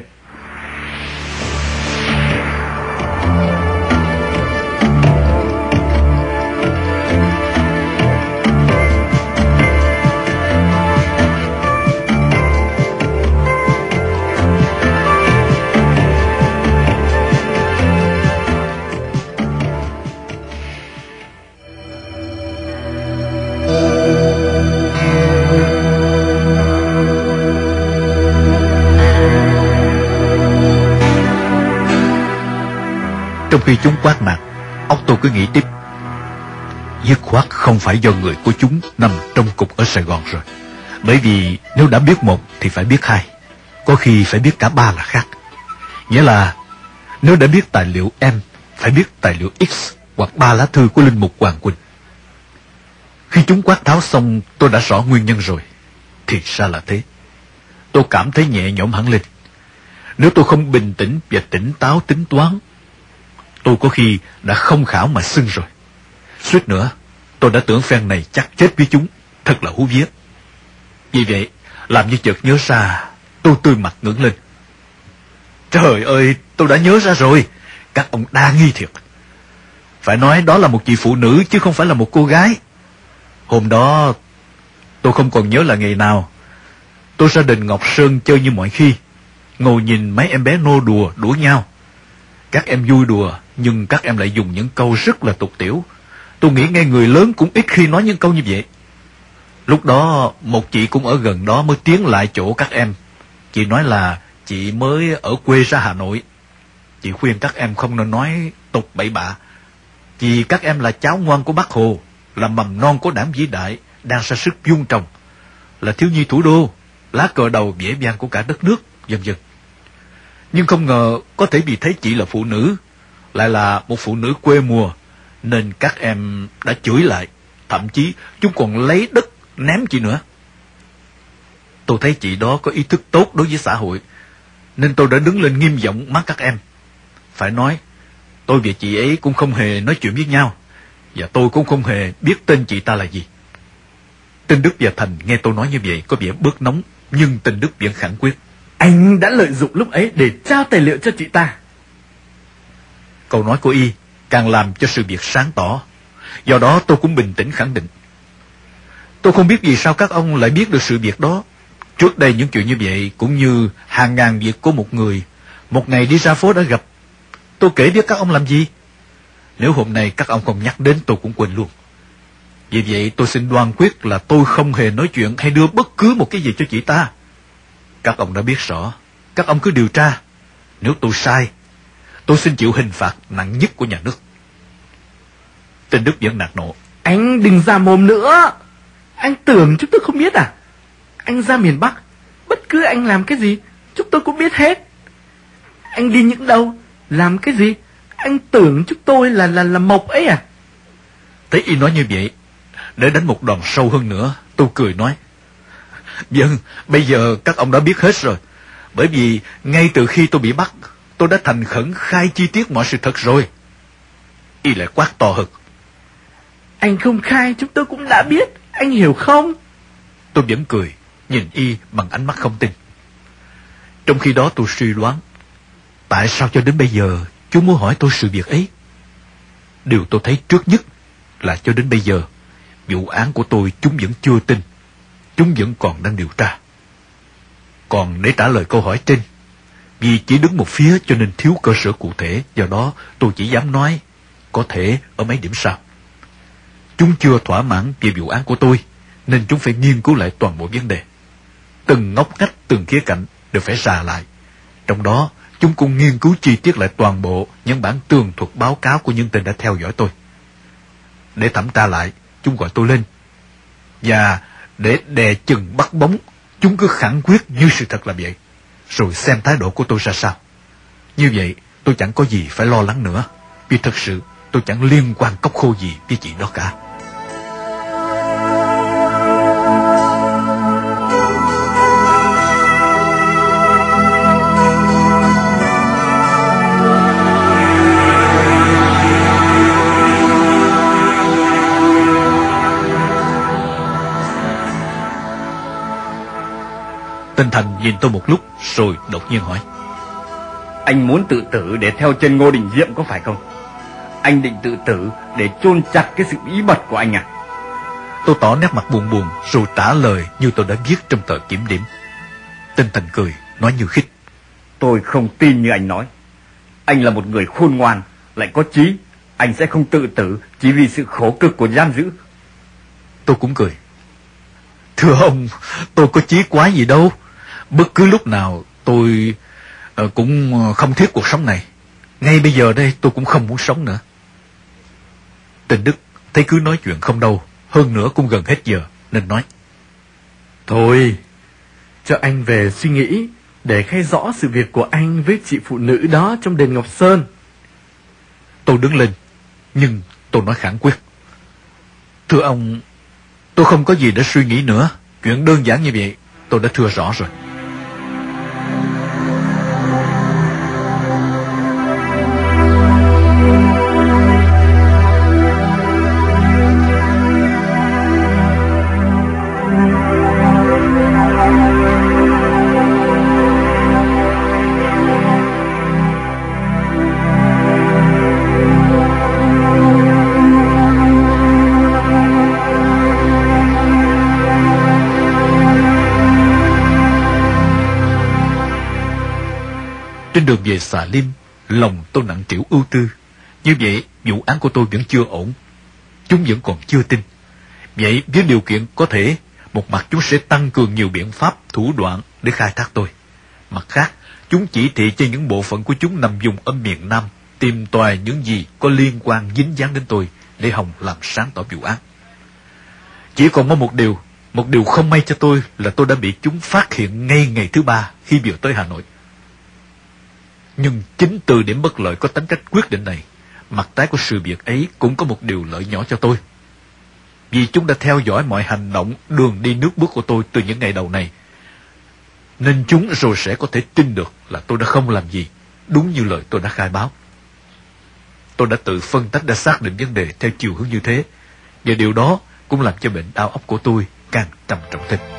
Khi chúng quát mặt, ông tôi cứ nghĩ tiếp. Dứt khoát không phải do người của chúng nằm trong cục ở Sài Gòn rồi. Bởi vì nếu đã biết một thì phải biết hai. Có khi phải biết cả ba là khác. Nghĩa là nếu đã biết tài liệu M, phải biết tài liệu X hoặc ba lá thư của Linh Mục Hoàng Quỳnh. Khi chúng quát tháo xong, tôi đã rõ nguyên nhân rồi. Thì ra là thế. Tôi cảm thấy nhẹ nhõm hẳn lên. Nếu tôi không bình tĩnh và tỉnh táo tính toán, tôi có khi đã không khảo mà xưng rồi. Suýt nữa, tôi đã tưởng phen này chắc chết với chúng, thật là hú vía. Vì vậy, làm như chợt nhớ ra, tôi tươi mặt ngẩng lên. Trời ơi, tôi đã nhớ ra rồi, các ông đa nghi thiệt. Phải nói đó là một chị phụ nữ chứ không phải là một cô gái. Hôm đó, tôi không còn nhớ là ngày nào. Tôi ra đình Ngọc Sơn chơi như mọi khi, ngồi nhìn mấy em bé nô đùa, đuổi nhau. Các em vui đùa, nhưng các em lại dùng những câu rất là tục tiểu. Tôi nghĩ ngay người lớn cũng ít khi nói những câu như vậy. Lúc đó, một chị cũng ở gần đó mới tiến lại chỗ các em. Chị nói là chị mới ở quê ra Hà Nội. Chị khuyên các em không nên nói tục bậy bạ. Vì các em là cháu ngoan của bác Hồ, là mầm non của đảng vĩ đại, đang ra sức vuông trồng, là thiếu nhi thủ đô, lá cờ đầu vẻ vang của cả đất nước, vân vân. Nhưng không ngờ có thể vì thấy chị là phụ nữ, lại là một phụ nữ quê mùa, nên các em đã chửi lại, thậm chí chúng còn lấy đất ném chị nữa. Tôi thấy chị đó có ý thức tốt đối với xã hội, nên tôi đã đứng lên nghiêm giọng mắng các em. Phải nói, tôi và chị ấy cũng không hề nói chuyện với nhau, và tôi cũng không hề biết tên chị ta là gì. Tên Đức và Thành nghe tôi nói như vậy có vẻ bớt nóng, nhưng tên Đức vẫn khẳng quyết. Anh đã lợi dụng lúc ấy để trao tài liệu cho chị ta. Câu nói của Y càng làm cho sự việc sáng tỏ. Do đó tôi cũng bình tĩnh khẳng định. Tôi không biết vì sao các ông lại biết được sự việc đó. Trước đây những chuyện như vậy cũng như hàng ngàn việc của một người. Một ngày đi ra phố đã gặp. Tôi kể với các ông làm gì? Nếu hôm nay các ông không nhắc đến tôi cũng quên luôn. Vì vậy tôi xin đoan quyết là tôi không hề nói chuyện hay đưa bất cứ một cái gì cho chị ta. Các ông đã biết rõ. Các ông cứ điều tra. Nếu tôi sai, tôi xin chịu hình phạt nặng nhất của nhà nước. Tên Đức vẫn nạt nộ. Anh đừng ra mồm nữa. Anh tưởng chúng tôi không biết à? Anh ra miền Bắc, bất cứ anh làm cái gì, chúng tôi cũng biết hết. Anh đi những đâu, làm cái gì, anh tưởng chúng tôi là là là mộc ấy à? Thấy y nói như vậy, để đánh một đòn sâu hơn nữa, tôi cười nói. Vâng, bây giờ các ông đã biết hết rồi. Bởi vì ngay từ khi tôi bị bắt, tôi đã thành khẩn khai chi tiết mọi sự thật rồi. Y lại quát to hơn. Anh không khai chúng tôi cũng đã biết, anh hiểu không? Tôi vẫn cười, nhìn Y bằng ánh mắt không tin. Trong khi đó tôi suy đoán, tại sao cho đến bây giờ chú muốn hỏi tôi sự việc ấy? Điều tôi thấy trước nhất là cho đến bây giờ, vụ án của tôi chúng vẫn chưa tin. Chúng vẫn còn đang điều tra. Còn để trả lời câu hỏi trên, vì chỉ đứng một phía cho nên thiếu cơ sở cụ thể, do đó tôi chỉ dám nói, có thể ở mấy điểm sau. Chúng chưa thỏa mãn về vụ án của tôi, nên chúng phải nghiên cứu lại toàn bộ vấn đề. Từng ngóc ngách, từng khía cạnh đều phải xà lại. Trong đó, chúng cũng nghiên cứu chi tiết lại toàn bộ những bản tường thuật báo cáo của những tên đã theo dõi tôi. Để thẩm tra lại, chúng gọi tôi lên. Và để đè chừng bắt bóng, chúng cứ khẳng quyết như sự thật là vậy. Rồi xem thái độ của tôi ra sao. Như vậy, tôi chẳng có gì phải lo lắng nữa. Vì thật sự, tôi chẳng liên quan cốc khô gì với chị đó cả. Tinh Thành nhìn tôi một lúc rồi đột nhiên hỏi. Anh muốn tự tử để theo chân Ngô Đình Diệm có phải không? Anh định tự tử để chôn chặt cái sự bí mật của anh à? Tôi tỏ nét mặt buồn buồn rồi trả lời như tôi đã viết trong tờ kiểm điểm. Tinh Thành cười, nói như khích. Tôi không tin như anh nói. Anh là một người khôn ngoan, lại có trí. Anh sẽ không tự tử chỉ vì sự khổ cực của giam giữ. Tôi cũng cười. Thưa ông, tôi có chí quá gì đâu. Bất cứ lúc nào tôi uh, cũng không thiết cuộc sống này. Ngay bây giờ đây tôi cũng không muốn sống nữa. Tình Đức thấy cứ nói chuyện không đâu, hơn nữa cũng gần hết giờ, nên nói. Thôi, cho anh về suy nghĩ để khai rõ sự việc của anh với chị phụ nữ đó trong đền Ngọc Sơn. Tôi đứng lên, nhưng tôi nói khẳng quyết. Thưa ông, tôi không có gì để suy nghĩ nữa. Chuyện đơn giản như vậy, tôi đã thưa rõ rồi. Trên đường về xà lim, lòng tôi nặng trĩu ưu tư. Như vậy, vụ án của tôi vẫn chưa ổn. Chúng vẫn còn chưa tin. Vậy, với điều kiện có thể, một mặt chúng sẽ tăng cường nhiều biện pháp, thủ đoạn để khai thác tôi. Mặt khác, chúng chỉ thị cho những bộ phận của chúng nằm dùng ở miền Nam, tìm tòi những gì có liên quan dính dáng đến tôi để Hồng làm sáng tỏ vụ án. Chỉ còn có một điều, một điều không may cho tôi là tôi đã bị chúng phát hiện ngay ngày thứ ba khi vừa tới Hà Nội. Nhưng chính từ điểm bất lợi có tính cách quyết định này, mặt trái của sự việc ấy cũng có một điều lợi nhỏ cho tôi. Vì chúng đã theo dõi mọi hành động, đường đi nước bước của tôi từ những ngày đầu này. Nên chúng rồi sẽ có thể tin được là tôi đã không làm gì, đúng như lời tôi đã khai báo. Tôi đã tự phân tách đã xác định vấn đề theo chiều hướng như thế, và điều đó cũng làm cho bệnh đau óc của tôi càng trầm trọng thêm.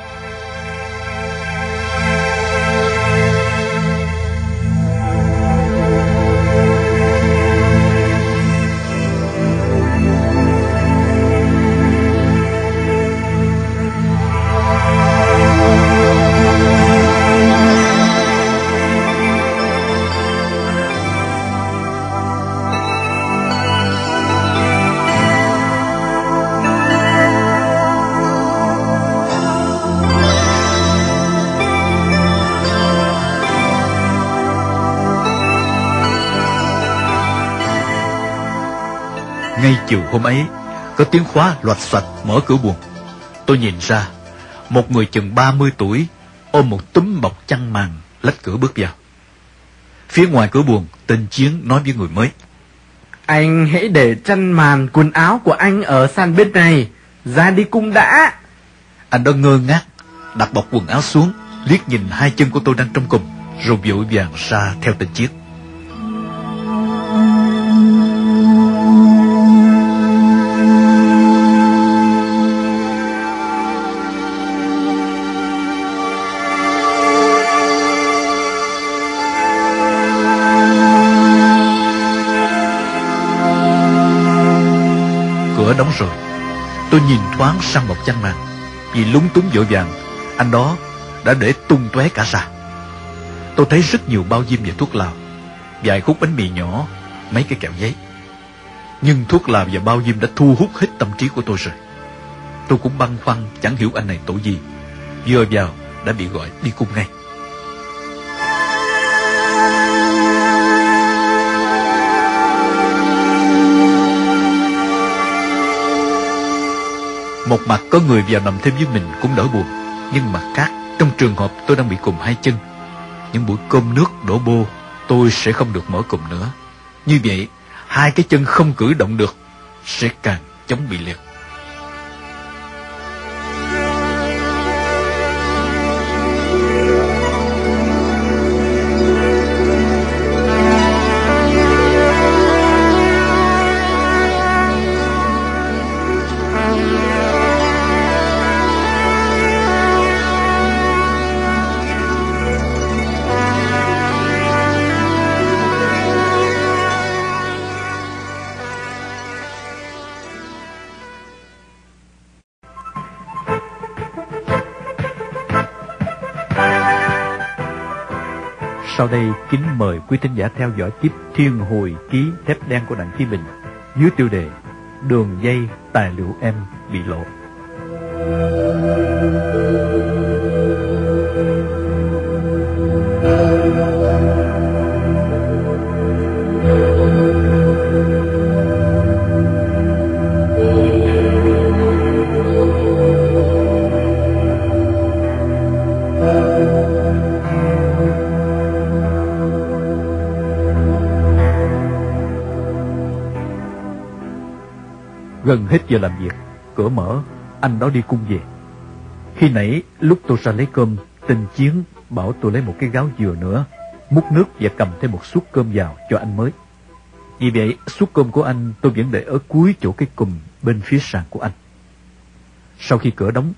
Ngay chiều hôm ấy, có tiếng khóa loạt soạt mở cửa buồng. Tôi nhìn ra, một người chừng 30 tuổi, ôm một túm bọc chăn màn, lách cửa bước vào. Phía ngoài cửa buồng, tên Chiến nói với người mới. Anh hãy để chăn màn quần áo của anh ở sàn bên này. Ra đi cung đã. Anh đó ngơ ngác, đặt bọc quần áo xuống, liếc nhìn hai chân của tôi đang trong cùng, rồi vội vàng ra theo tên Chiến. Tôi nhìn thoáng sang một chăn màn Vì lúng túng vội vàng, Anh đó đã để tung tóe cả ra. Tôi thấy rất nhiều bao diêm và thuốc lào, Vài khúc bánh mì nhỏ, Mấy cái kẹo giấy. Nhưng thuốc lào và bao diêm đã thu hút hết tâm trí của tôi rồi. Tôi cũng băn khoăn, Chẳng hiểu anh này tội gì, Vừa vào đã bị gọi đi cung ngay. Một mặt có người vào nằm thêm với mình cũng đỡ buồn, Nhưng mặt khác, Trong trường hợp tôi đang bị cùng hai chân, Những buổi cơm nước đổ bô, Tôi sẽ không được mở cùng nữa. Như vậy, Hai cái chân không cử động được, Sẽ càng chống bị liệt. Sau đây, kính mời quý thính giả theo dõi tiếp Thiên Hồi Ký Thép Đen của Đặng Chí Bình dưới tiêu đề, Đường dây tài liệu em bị lộ. Gần hết giờ làm việc, cửa mở, anh đó đi cung về. Khi nãy, lúc tôi ra lấy cơm, tình chiến bảo tôi lấy một cái gáo dừa nữa, múc nước và cầm thêm một suất cơm vào cho anh mới. Vì vậy, suất cơm của anh tôi vẫn để ở cuối chỗ cái cùm bên phía sàn của anh. Sau khi cửa đóng,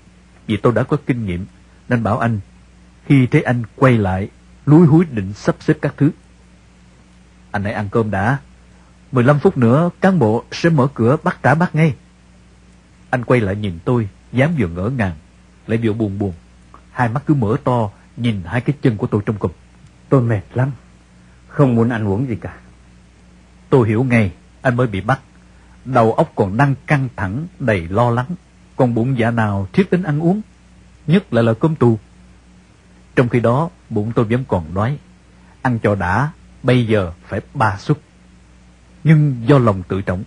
vì tôi đã có kinh nghiệm, nên bảo anh, khi thấy anh quay lại, lúi húi định sắp xếp các thứ. Anh hãy ăn cơm đã, 15 phút nữa cán bộ sẽ mở cửa bắt trả bác ngay. Anh quay lại nhìn tôi, dám vừa ngỡ ngàng, lại vừa buồn buồn. Hai mắt cứ mở to, nhìn hai cái chân của tôi trong cùng. Tôi mệt lắm. Không muốn ăn uống gì cả. Tôi hiểu ngay, anh mới bị bắt. Đầu óc còn đang căng thẳng, đầy lo lắng. Còn bụng dạ nào thiết đến ăn uống. Nhất là là cơm tù. Trong khi đó, bụng tôi vẫn còn đói. Ăn cho đã, bây giờ phải ba suất. Nhưng do lòng tự trọng,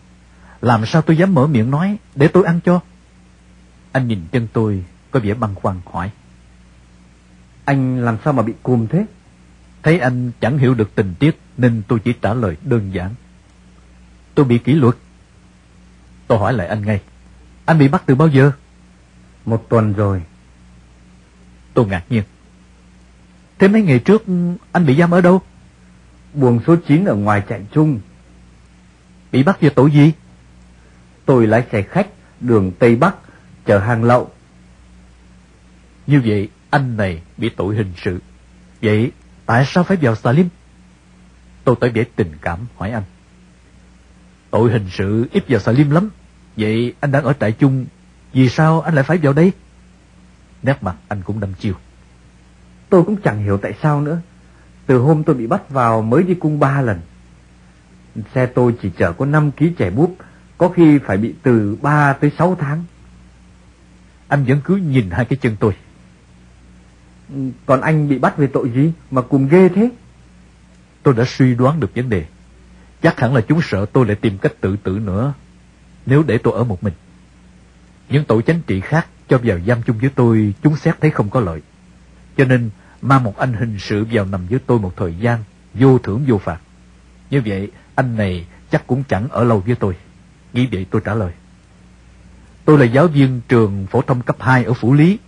làm sao tôi dám mở miệng nói để tôi ăn cho? Anh nhìn chân tôi có vẻ băn khoăn hỏi. Anh làm sao mà bị cùm thế? Thấy anh chẳng hiểu được tình tiết nên tôi chỉ trả lời đơn giản. Tôi bị kỷ luật. Tôi hỏi lại anh ngay. Anh bị bắt từ bao giờ? Một tuần rồi. Tôi ngạc nhiên. Thế mấy ngày trước anh bị giam ở đâu? Buồng số 9 ở ngoài chạy chung. Bị bắt về tội gì? Tôi lái xe khách đường Tây Bắc chợ hàng lậu. Như vậy anh này bị tội hình sự. Vậy tại sao phải vào Salim? Tôi tới vẻ tình cảm hỏi anh. Tội hình sự ít vào Salim lắm. Vậy anh đang ở trại chung, vì sao anh lại phải vào đây? Nét mặt anh cũng đâm chiêu. Tôi cũng chẳng hiểu tại sao nữa. Từ hôm tôi bị bắt vào mới đi cung ba lần. Xe tôi chỉ chở có 5 ký chè búp, có khi phải bị từ 3 tới 6 tháng. Anh vẫn cứ nhìn hai cái chân tôi. Ừ, còn anh bị bắt về tội gì mà cùng ghê thế? Tôi đã suy đoán được vấn đề. Chắc hẳn là chúng sợ tôi lại tìm cách tự tử nữa nếu để tôi ở một mình. Những tội chánh trị khác cho vào giam chung với tôi chúng xét thấy không có lợi. Cho nên mang một anh hình sự vào nằm với tôi một thời gian vô thưởng vô phạt. Như vậy anh này chắc cũng chẳng ở lâu với tôi. Nghĩ vậy tôi trả lời. Tôi là giáo viên trường phổ thông cấp 2 ở Phủ Lý.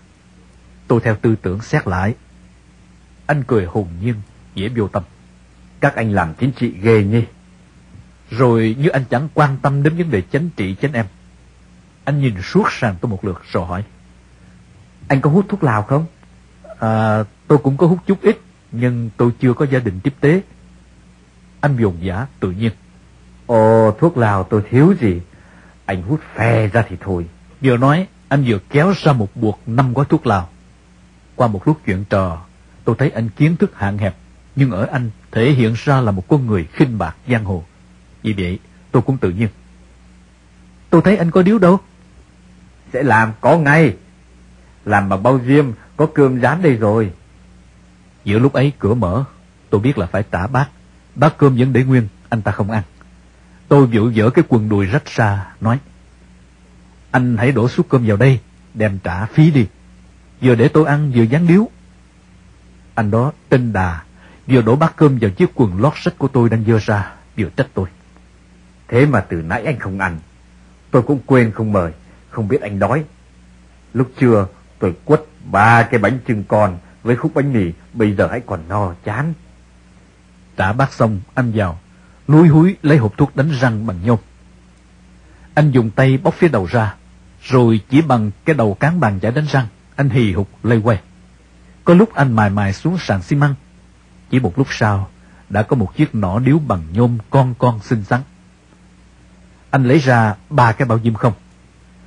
Tôi theo tư tưởng xét lại. Anh cười hồn nhiên, dễ vô tâm. Các anh làm chính trị ghê nhỉ? Rồi như anh chẳng quan tâm đến vấn đề chính trị chánh em. Anh nhìn suốt sang tôi một lượt rồi hỏi. Anh có hút thuốc lào không? À, tôi cũng có hút chút ít, nhưng tôi chưa có gia đình tiếp tế. Anh dồn giả tự nhiên. Ồ, thuốc lào tôi thiếu gì? Anh hút phè ra thì thôi. Vừa nói, anh vừa kéo ra một buộc năm gói thuốc lào. Qua một lúc chuyện trò, tôi thấy anh kiến thức hạn hẹp, nhưng ở anh thể hiện ra là một con người khinh bạc giang hồ. Vì vậy, tôi cũng tự nhiên. Tôi thấy anh có điếu đâu. Sẽ làm có ngay. Làm bằng bao diêm, có cơm rán đây rồi. Giữa lúc ấy cửa mở, tôi biết là phải trả bát. Bát cơm vẫn để nguyên, anh ta không ăn. Tôi vội vỡ cái quần đùi rách ra, nói. Anh hãy đổ suất cơm vào đây, đem trả phí đi. Vừa để tôi ăn vừa dán điếu. Anh đó tên đà, vừa đổ bát cơm vào chiếc quần lót sách của tôi đang dơ ra, vừa trách tôi. Thế mà từ nãy anh không ăn. Tôi cũng quên không mời, không biết anh đói. Lúc trưa tôi quất ba cái bánh trưng con với khúc bánh mì, bây giờ hãy còn no chán. Trả bát xong, anh vào, lúi húi lấy hộp thuốc đánh răng bằng nhôm. Anh dùng tay bóc phía đầu ra, rồi chỉ bằng cái đầu cán bàn chải đánh răng, anh hì hục lây quay. Có lúc anh mài mài xuống sàn xi măng. Chỉ một lúc sau, đã có một chiếc nỏ điếu bằng nhôm con con xinh xắn. Anh lấy ra ba cái bao diêm không.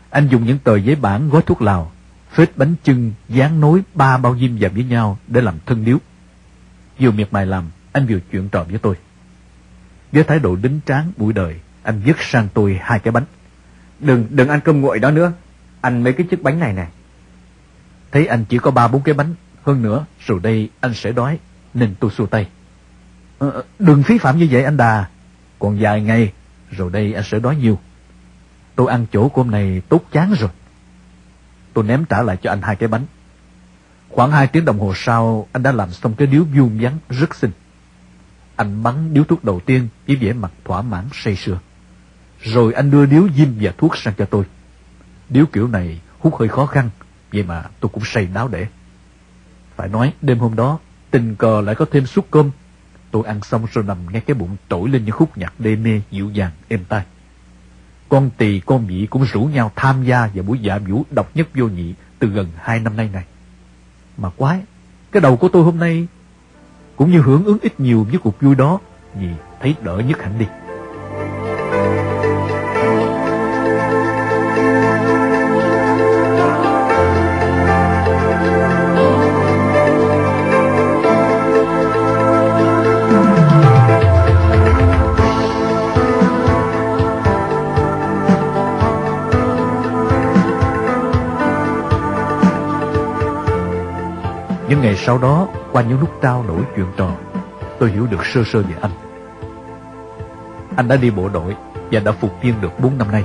Anh dùng những tờ giấy bản gói thuốc lào, phết bánh chưng dán nối ba bao diêm vào với nhau để làm thân điếu. Vừa miệt mài làm, anh vừa chuyện trò với tôi. Với thái độ đính tráng buổi đời, anh dứt sang tôi hai cái bánh. Đừng, đừng ăn cơm nguội đó nữa. Ăn mấy cái chiếc bánh này này. Thấy anh chỉ có ba bốn cái bánh, hơn nữa, rồi đây anh sẽ đói, nên tôi xua tay. Ờ, ờ, đừng phí phạm như vậy anh Đà. Còn vài ngày, rồi đây anh sẽ đói nhiều. Tôi ăn chỗ của hôm này tốt chán rồi. Tôi ném trả lại cho anh hai cái bánh. Khoảng hai tiếng đồng hồ sau, anh đã làm xong cái điếu vuông vắn rất xinh. Anh bắn điếu thuốc đầu tiên với vẻ mặt thỏa mãn say sưa. Rồi anh đưa điếu diêm và thuốc sang cho tôi. Điếu kiểu này hút hơi khó khăn, vậy mà tôi cũng say đáo để. Phải nói, đêm hôm đó, tình cờ lại có thêm suất cơm. Tôi ăn xong rồi nằm nghe cái bụng trỗi lên những khúc nhạc đê mê dịu dàng, êm tai. Con tỳ con nhị cũng rủ nhau tham gia vào buổi dạ vũ độc nhất vô nhị từ gần hai năm nay này. Mà quái, cái đầu của tôi hôm nay cũng như hưởng ứng ít nhiều với cuộc vui đó vì thấy đỡ nhất hẳn đi. Những ngày sau đó, qua những lúc trao đổi chuyện trò, tôi hiểu được sơ sơ về anh. Anh đã đi bộ đội và đã phục viên được 4 năm nay.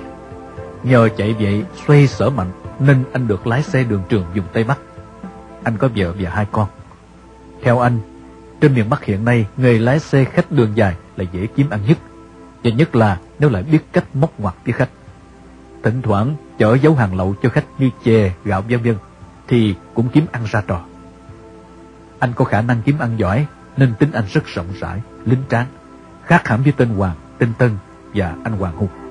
Nhờ chạy vậy xoay sở mạnh nên anh được lái xe đường trường dùng Tây Bắc. Anh có vợ và hai con. Theo anh, trên miền Bắc hiện nay, nghề lái xe khách đường dài là dễ kiếm ăn nhất. Và nhất là nếu lại biết cách móc ngoặt với khách. Thỉnh thoảng chở dấu hàng lậu cho khách như chè, gạo vân vân thì cũng kiếm ăn ra trò. Anh có khả năng kiếm ăn giỏi nên tính anh rất rộng rãi, lính tráng, khác hẳn với tên Hoàng, tên Tân và anh Hoàng Hùng.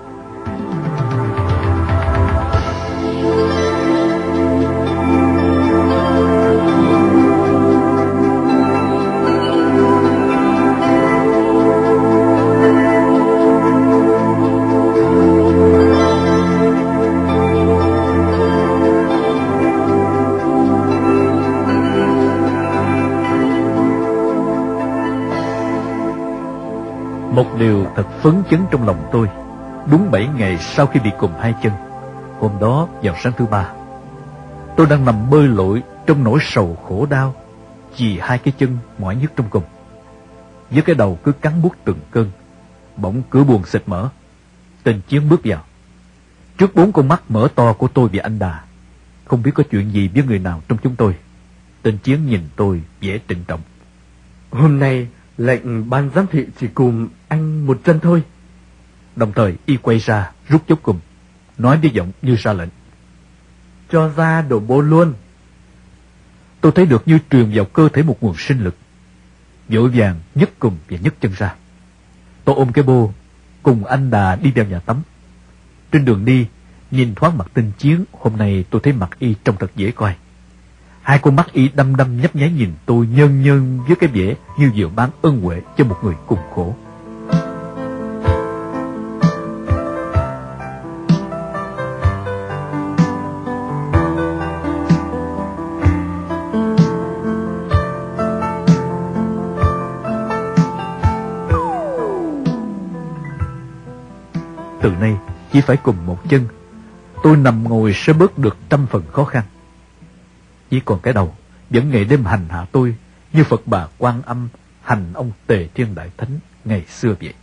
Đều điều thật phấn chấn trong lòng tôi. Đúng bảy ngày sau khi bị cùm hai chân, Hôm đó vào sáng thứ ba, Tôi đang nằm bơi lội Trong nỗi sầu khổ đau Vì hai cái chân mỏi nhất trong cùng Với cái đầu cứ cắn bút từng cơn, Bỗng cửa buồn xịt mở, Tên Chiến bước vào. Trước bốn con mắt mở to của tôi và anh Đà, Không biết có chuyện gì với người nào trong chúng tôi. Tên Chiến nhìn tôi vẻ trịnh trọng. Hôm nay lệnh ban giám thị chỉ cùng anh một chân thôi. Đồng thời y quay ra rút chốt cùng, nói với giọng như ra lệnh. Cho ra đồ bô luôn. Tôi thấy được như truyền vào cơ thể một nguồn sinh lực. Vội vàng nhấc cùng và nhấc chân ra. Tôi ôm cái bô, cùng anh Đà đi vào nhà tắm. Trên đường đi, nhìn thoáng mặt tinh chiến, hôm nay tôi thấy mặt y trông thật dễ coi. Hai con mắt y đăm đăm nhấp nháy nhìn tôi nhơn nhơn với cái vẻ như vừa bán ân huệ cho một người cùng khổ. Từ nay chỉ phải cùng một chân Tôi nằm ngồi sẽ bớt được trăm phần khó khăn chỉ còn cái đầu Vẫn ngày đêm hành hạ tôi, Như Phật bà quan âm Hành ông Tề Thiên Đại Thánh Ngày xưa vậy.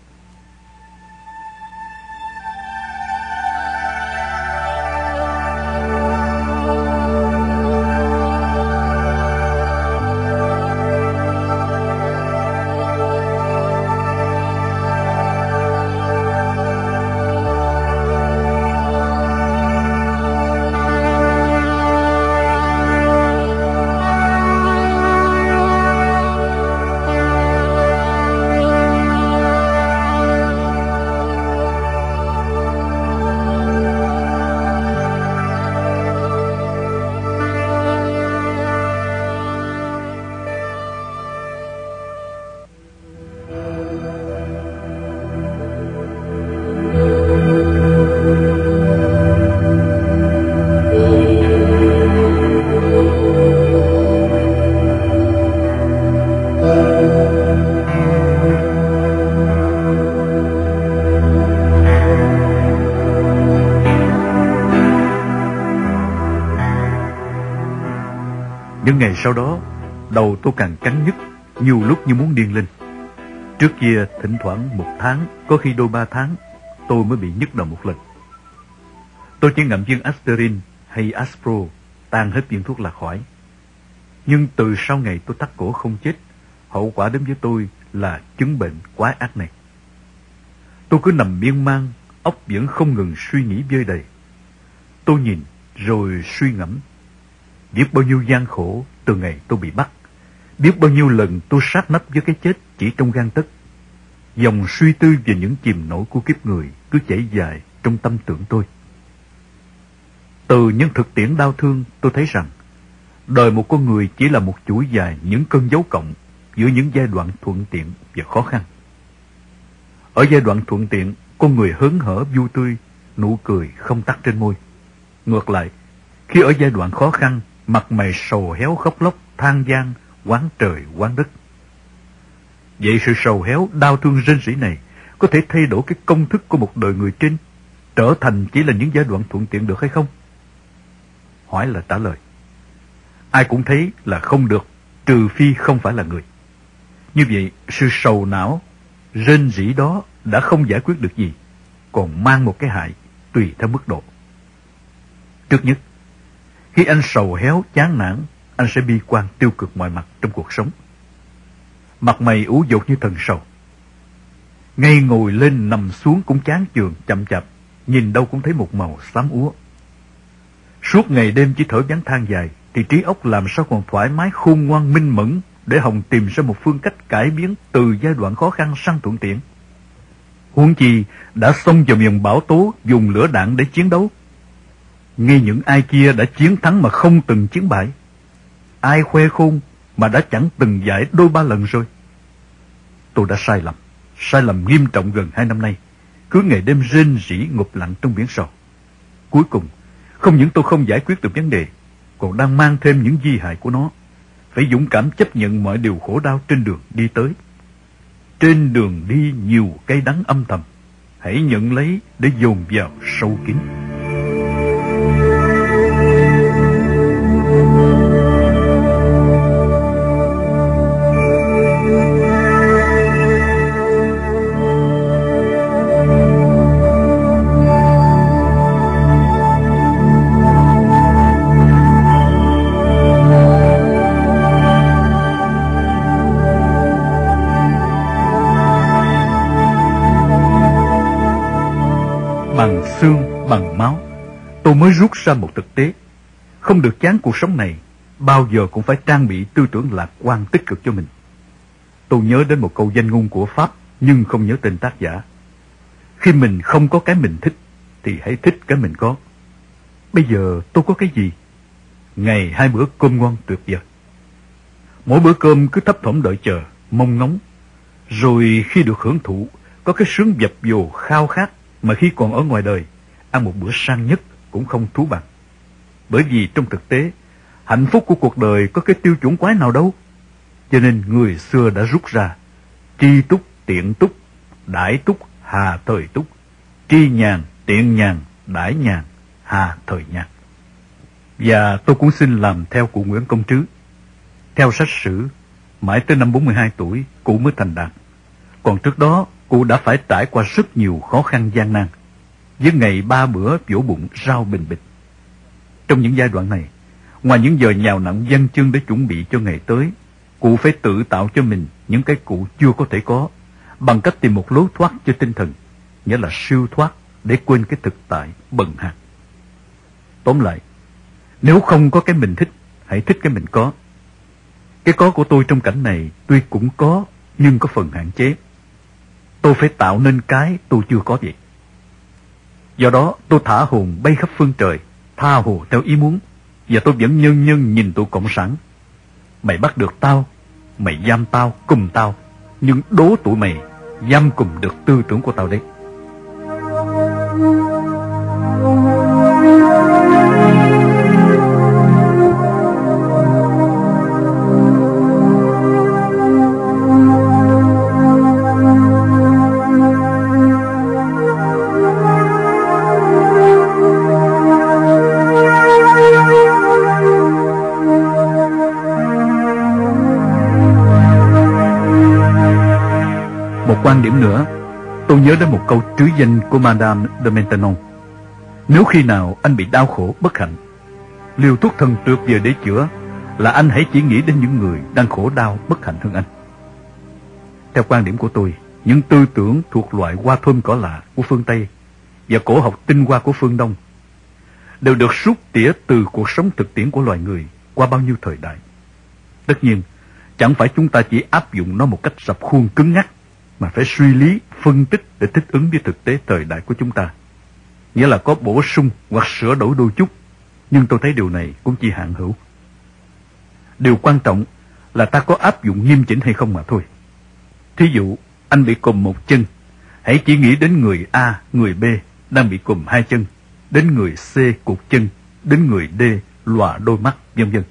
Điên lên. Trước kia, thỉnh thoảng một tháng, có khi đôi ba tháng, tôi mới bị nhức đầu một lần. Tôi chỉ ngậm viên aspirin hay aspro, tan hết viên thuốc là khỏi. Nhưng từ sau ngày tôi tắt cổ không chết, hậu quả đến với tôi là chứng bệnh quá ác này. Tôi cứ nằm miên man, óc vẫn không ngừng suy nghĩ vơi đầy. Tôi nhìn, rồi suy ngẫm Biết bao nhiêu gian khổ từ ngày tôi bị bắt. Biết bao nhiêu lần tôi sát nấp với cái chết chỉ trong gan tấc. Dòng suy tư về những chìm nổi của kiếp người cứ chảy dài trong tâm tưởng tôi. Từ những thực tiễn đau thương tôi thấy rằng đời một con người chỉ là một chuỗi dài những cơn dấu cộng giữa những giai đoạn thuận tiện và khó khăn. Ở giai đoạn thuận tiện, con người hớn hở vui tươi, nụ cười không tắt trên môi. Ngược lại, khi ở giai đoạn khó khăn, mặt mày sầu héo khóc lóc, than gian, quán trời quán đất. Vậy sự sầu héo, đau thương rên rỉ này có thể thay đổi cái công thức của một đời người trên, trở thành chỉ là những giai đoạn thuận tiện được hay không? Hỏi là trả lời. Ai cũng thấy là không được, trừ phi không phải là người. Như vậy, sự sầu não, rên rỉ đó đã không giải quyết được gì, còn mang một cái hại tùy theo mức độ. Trước nhất, khi anh sầu héo, chán nản, anh sẽ bi quan tiêu cực mọi mặt trong cuộc sống. Mặt mày ủ dột như thần sầu. Ngay ngồi lên nằm xuống cũng chán chường, chậm chạp, nhìn đâu cũng thấy một màu xám úa. Suốt ngày đêm chỉ thở vắng than dài, thì trí óc làm sao còn thoải mái khôn ngoan minh mẫn để Hồng tìm ra một phương cách cải biến từ giai đoạn khó khăn sang thuận tiện. Huống chi đã xông vào miền bão tố dùng lửa đạn để chiến đấu ngay những ai kia đã chiến thắng mà không từng chiến bại. Ai khoe khôn mà đã chẳng từng giải đôi ba lần rồi. Tôi đã sai lầm, sai lầm nghiêm trọng gần hai năm nay. Cứ ngày đêm rên rỉ ngục lặng trong biển sò. Cuối cùng, không những tôi không giải quyết được vấn đề, còn đang mang thêm những di hại của nó. Phải dũng cảm chấp nhận mọi điều khổ đau trên đường đi tới. trên đường đi nhiều cây đắng âm thầm. Hãy nhận lấy để dồn vào sâu kín. Bằng máu. Tôi mới rút ra một thực tế. Không được chán cuộc sống này, bao giờ cũng phải trang bị tư tưởng lạc quan tích cực cho mình. Tôi nhớ đến một câu danh ngôn của Pháp, nhưng không nhớ tên tác giả. Khi mình không có cái mình thích, thì hãy thích cái mình có. Bây giờ tôi có cái gì? Ngày hai bữa cơm ngon tuyệt vời. Mỗi bữa cơm cứ thấp thỏm đợi chờ, mong ngóng. Rồi khi được hưởng thụ, có cái sướng dập dồ khao khát mà khi còn ở ngoài đời, ăn một bữa sang nhất cũng không thú bằng. Bởi vì trong thực tế, hạnh phúc của cuộc đời có cái tiêu chuẩn quái nào đâu. Cho nên người xưa đã rút ra tri túc, tiện túc, đại túc, hà thời túc, tri nhàn, tiện nhàn, đại nhàn, hà thời nhàn. Và tôi cũng xin làm theo cụ Nguyễn Công Trứ. Theo sách sử, mãi tới năm 42 tuổi, cụ mới thành đạt. Còn trước đó, cụ đã phải trải qua rất nhiều khó khăn gian nan, với ngày ba bữa vỗ bụng rau bình bịch. Trong những giai đoạn này, ngoài những giờ nhào nặng dân chân để chuẩn bị cho ngày tới, cụ phải tự tạo cho mình những cái cụ chưa có thể có, bằng cách tìm một lối thoát cho tinh thần, nghĩa là siêu thoát để quên cái thực tại bần hạt. Tóm lại, nếu không có cái mình thích, hãy thích cái mình có. Cái có của tôi trong cảnh này tuy cũng có, nhưng có phần hạn chế. Tôi phải tạo nên cái tôi chưa có vậy. Do đó tôi thả hồn bay khắp phương trời, tha hồ theo ý muốn, và tôi vẫn nhân nhân nhìn tụi cộng sản. Mày bắt được tao, mày giam tao, cùng tao, nhưng đố tụi mày giam cùng được tư tưởng của tao đấy. Tôi nhớ đến một câu trứ danh của Madame de Maintenon. Nếu khi nào anh bị đau khổ, bất hạnh, liều thuốc thần tuyệt vời để chữa là anh hãy chỉ nghĩ đến những người đang khổ đau, bất hạnh hơn anh. Theo quan điểm của tôi, những tư tưởng thuộc loại hoa thơm cỏ lạ của phương Tây và cổ học tinh hoa của phương Đông đều được rút tỉa từ cuộc sống thực tiễn của loài người qua bao nhiêu thời đại. Tất nhiên, chẳng phải chúng ta chỉ áp dụng nó một cách sập khuôn cứng ngắc mà phải suy lý, phân tích để thích ứng với thực tế thời đại của chúng ta. Nghĩa là có bổ sung hoặc sửa đổi đôi chút, nhưng tôi thấy điều này cũng chỉ hạn hữu. Điều quan trọng là ta có áp dụng nghiêm chỉnh hay không mà thôi. Thí dụ, anh bị cùm một chân, hãy chỉ nghĩ đến người A, người B đang bị cùm hai chân, đến người C cụt chân, đến người D lòa đôi mắt, vân vân.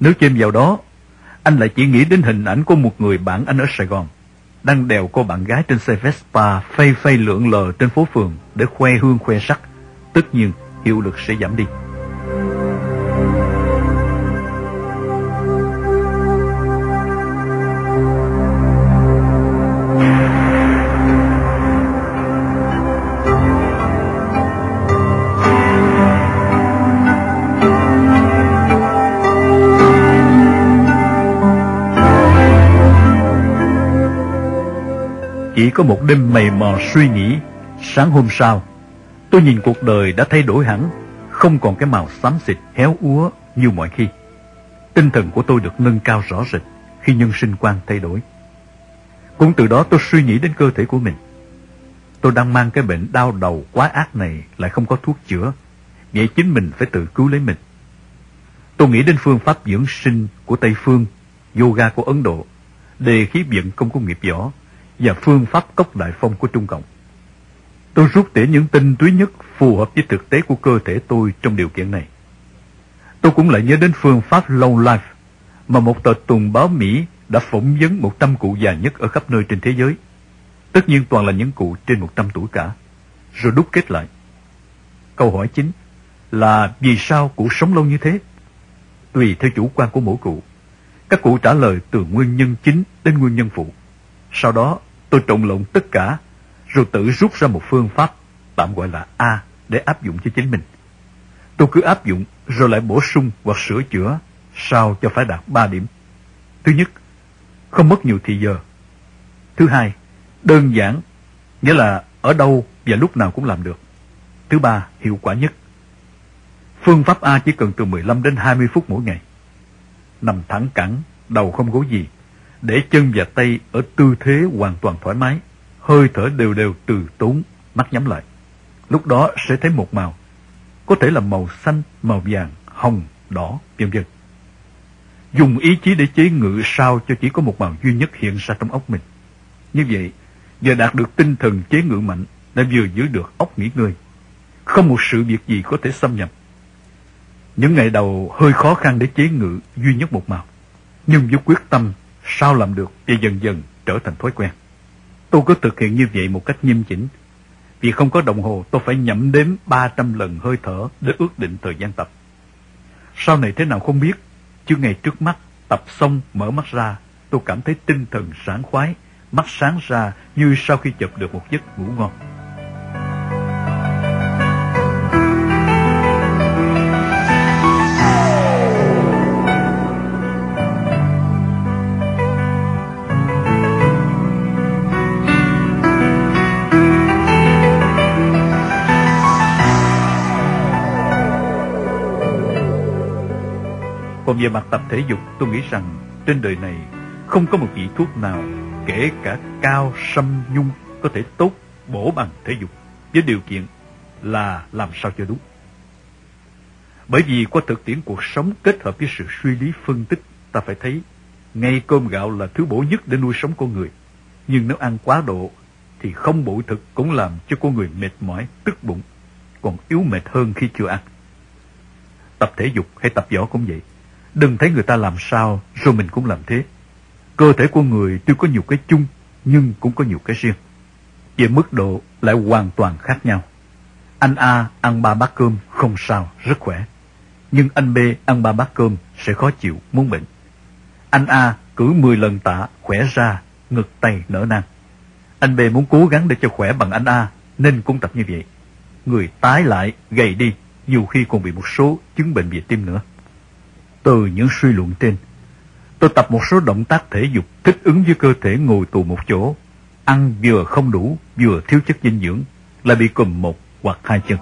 Nếu thêm vào đó, anh lại chỉ nghĩ đến hình ảnh của một người bạn anh ở Sài Gòn đang đèo cô bạn gái trên xe Vespa phay phay lượn lờ trên phố phường để khoe hương khoe sắc, tất nhiên hiệu lực sẽ giảm đi. Chỉ có một đêm mày mò suy nghĩ, sáng hôm sau, tôi nhìn cuộc đời đã thay đổi hẳn, không còn cái màu xám xịt héo úa như mọi khi. Tinh thần của tôi được nâng cao rõ rệt khi nhân sinh quan thay đổi. Cũng từ đó tôi suy nghĩ đến cơ thể của mình. Tôi đang mang cái bệnh đau đầu quá ác này lại không có thuốc chữa, vậy chính mình phải tự cứu lấy mình. Tôi nghĩ đến phương pháp dưỡng sinh của Tây Phương, yoga của Ấn Độ, đề khí biện công công nghiệp võ, và phương pháp cốc đại phong của Trung Cộng. Tôi rút tỉa những tinh túy nhất phù hợp với thực tế của cơ thể tôi trong điều kiện này. Tôi cũng lại nhớ đến phương pháp Long Life mà một tờ tuần báo Mỹ đã phỏng vấn 100 cụ già nhất ở khắp nơi trên thế giới. Tất nhiên toàn là những cụ trên 100 tuổi cả. Rồi đúc kết lại. Câu hỏi chính là vì sao cụ sống lâu như thế? Tùy theo chủ quan của mỗi cụ. Các cụ trả lời từ nguyên nhân chính đến nguyên nhân phụ. Sau đó tôi trộn lộn tất cả rồi tự rút ra một phương pháp tạm gọi là A để áp dụng cho chính mình. Tôi cứ áp dụng rồi lại bổ sung hoặc sửa chữa sao cho phải đạt 3 điểm. Thứ nhất, không mất nhiều thời giờ. Thứ hai, đơn giản, nghĩa là ở đâu và lúc nào cũng làm được. Thứ ba, hiệu quả nhất. Phương pháp A chỉ cần từ 15 đến 20 phút mỗi ngày. Nằm thẳng cẳng, đầu không gối gì, để chân và tay ở tư thế hoàn toàn thoải mái, hơi thở đều đều từ tốn, mắt nhắm lại. Lúc đó sẽ thấy một màu, có thể là màu xanh, màu vàng, hồng, đỏ, vân vân. Dùng ý chí để chế ngự sao cho chỉ có một màu duy nhất hiện ra trong óc mình. Như vậy, vừa đạt được tinh thần chế ngự mạnh, đã vừa giữ được óc nghỉ ngơi. Không một sự việc gì có thể xâm nhập. Những ngày đầu hơi khó khăn để chế ngự duy nhất một màu. Nhưng với quyết tâm, sao làm được và dần dần trở thành thói quen. Tôi có thực hiện như vậy một cách nghiêm chỉnh. Vì không có đồng hồ, tôi phải nhẩm đếm 300 lần hơi thở để ước định thời gian tập. Sau này thế nào không biết, chứ ngày trước mắt, tập xong mở mắt ra, tôi cảm thấy tinh thần sảng khoái, mắt sáng ra như sau khi chụp được một giấc ngủ ngon. Còn về mặt tập thể dục, tôi nghĩ rằng trên đời này không có một vị thuốc nào, kể cả cao sâm nhung, có thể tốt bổ bằng thể dục, với điều kiện là làm sao cho đúng. Bởi vì qua thực tiễn cuộc sống kết hợp với sự suy lý phân tích, ta phải thấy ngay cơm gạo là thứ bổ nhất để nuôi sống con người. Nhưng nếu ăn quá độ thì không bổ thực cũng làm cho con người mệt mỏi, tức bụng, còn yếu mệt hơn khi chưa ăn. Tập thể dục hay tập võ cũng vậy. Đừng thấy người ta làm sao rồi mình cũng làm thế. Cơ thể của người tuy có nhiều cái chung nhưng cũng có nhiều cái riêng. Về mức độ lại hoàn toàn khác nhau. Anh A ăn ba bát cơm không sao, rất khỏe. Nhưng anh B ăn ba bát cơm sẽ khó chịu, muốn bệnh. Anh A cử 10 lần tạ, khỏe ra, ngực tay nở nang. Anh B muốn cố gắng để cho khỏe bằng anh A, nên cũng tập như vậy. Người tái lại, gầy đi, nhiều khi còn bị một số chứng bệnh về tim nữa. Từ những suy luận trên, tôi tập một số động tác thể dục thích ứng với cơ thể ngồi tù một chỗ, ăn vừa không đủ, vừa thiếu chất dinh dưỡng, là bị cùm một hoặc hai chân.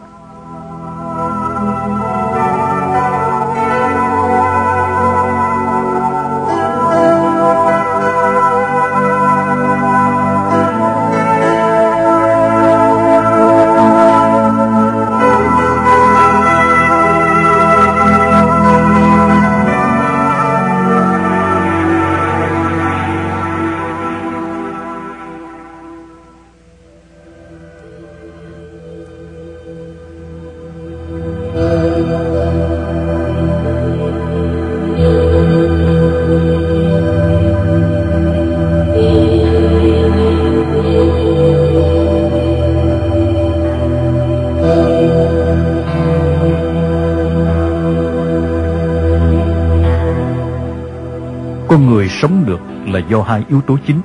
Theo hai yếu tố chính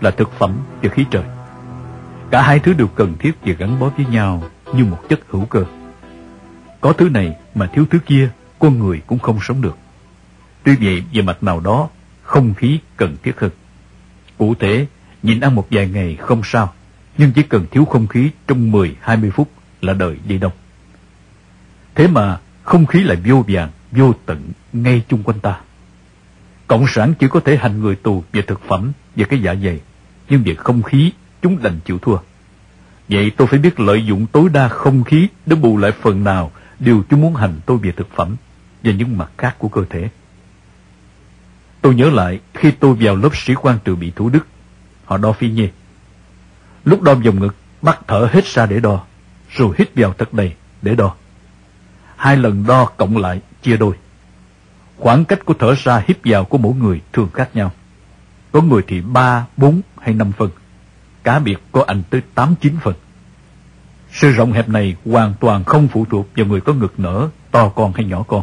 là thực phẩm và khí trời. Cả hai thứ đều cần thiết và gắn bó với nhau như một chất hữu cơ. Có thứ này mà thiếu thứ kia, con người cũng không sống được. Tuy vậy, về mặt nào đó, không khí cần thiết hơn. Cụ thể, nhìn ăn một vài ngày không sao, nhưng chỉ cần thiếu không khí trong 10-20 phút là đời đi đông. Thế mà, không khí lại vô vàng, vô tận ngay chung quanh ta. Cộng sản chỉ có thể hành người tù về thực phẩm về cái dạ dày, nhưng về không khí chúng đành chịu thua. Vậy tôi phải biết lợi dụng tối đa không khí để bù lại phần nào điều chúng muốn hành tôi về thực phẩm và những mặt khác của cơ thể. Tôi nhớ lại khi tôi vào lớp sĩ quan trừ bị Thủ Đức, họ đo phi nhê. Lúc đo vòng ngực, bắt thở hết ra để đo, rồi hít vào thật đầy để đo. Hai lần đo cộng lại chia đôi. Khoảng cách của thở ra hít vào của mỗi người thường khác nhau. Có người thì 3, 4 hay 5 phần. Cá biệt có anh tới 8, 9 phần. Sự rộng hẹp này hoàn toàn không phụ thuộc vào người có ngực nở, to con hay nhỏ con.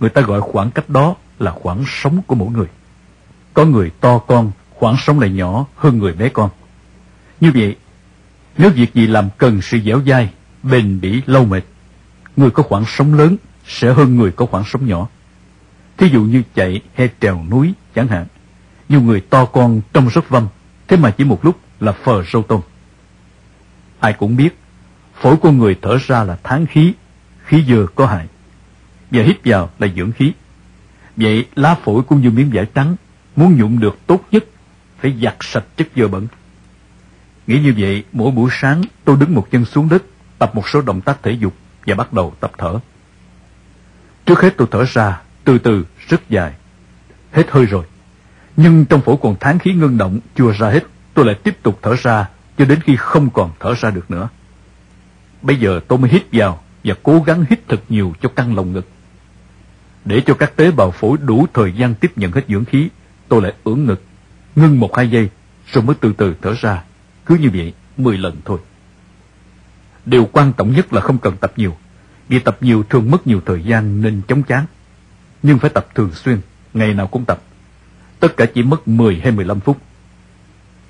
Người ta gọi khoảng cách đó là khoảng sống của mỗi người. Có người to con, khoảng sống lại nhỏ hơn người bé con. Như vậy, nếu việc gì làm cần sự dẻo dai, bền bỉ, lâu mệt, người có khoảng sống lớn sẽ hơn người có khoảng sống nhỏ. Thí dụ như chạy hay trèo núi chẳng hạn. Nhiều người to con trông rất vâm, thế mà chỉ một lúc là phờ sâu tôm. Ai cũng biết, phổi của người thở ra là tháng khí, khí dơ có hại. Và hít vào là dưỡng khí. Vậy lá phổi cũng như miếng vải trắng, muốn nhuộm được tốt nhất, phải giặt sạch chất dơ bẩn. Nghĩ như vậy, mỗi buổi sáng tôi đứng một chân xuống đất, tập một số động tác thể dục và bắt đầu tập thở. Trước hết tôi thở ra, từ từ, rất dài. Hết hơi rồi. Nhưng trong phổi còn tháng khí ngưng động, chưa ra hết, tôi lại tiếp tục thở ra, cho đến khi không còn thở ra được nữa. Bây giờ tôi mới hít vào và cố gắng hít thật nhiều cho căng lồng ngực. Để cho các tế bào phổi đủ thời gian tiếp nhận hết dưỡng khí, tôi lại ưỡn ngực, ngưng một hai giây, rồi mới từ từ thở ra. Cứ như vậy, 10 lần thôi. Điều quan trọng nhất là không cần tập nhiều. Vì tập nhiều thường mất nhiều thời gian nên chống chán. Nhưng phải tập thường xuyên, ngày nào cũng tập. Tất cả chỉ mất 10 hay 15 phút.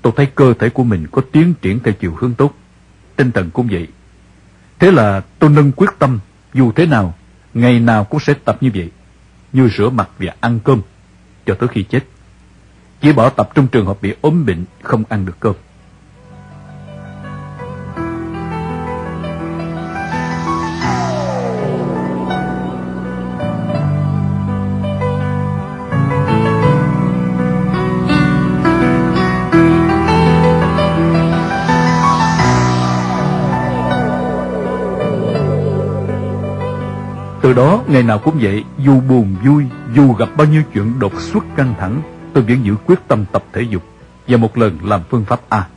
Tôi thấy cơ thể của mình có tiến triển theo chiều hướng tốt. Tinh thần cũng vậy. Thế là tôi nâng quyết tâm, dù thế nào, ngày nào cũng sẽ tập như vậy. Như rửa mặt và ăn cơm, cho tới khi chết. Chỉ bỏ tập trong trường hợp bị ốm bệnh, không ăn được cơm. Đó ngày nào cũng vậy Dù buồn vui Dù gặp bao nhiêu chuyện đột xuất căng thẳng Tôi vẫn giữ quyết tâm tập thể dục Và một lần làm phương pháp A.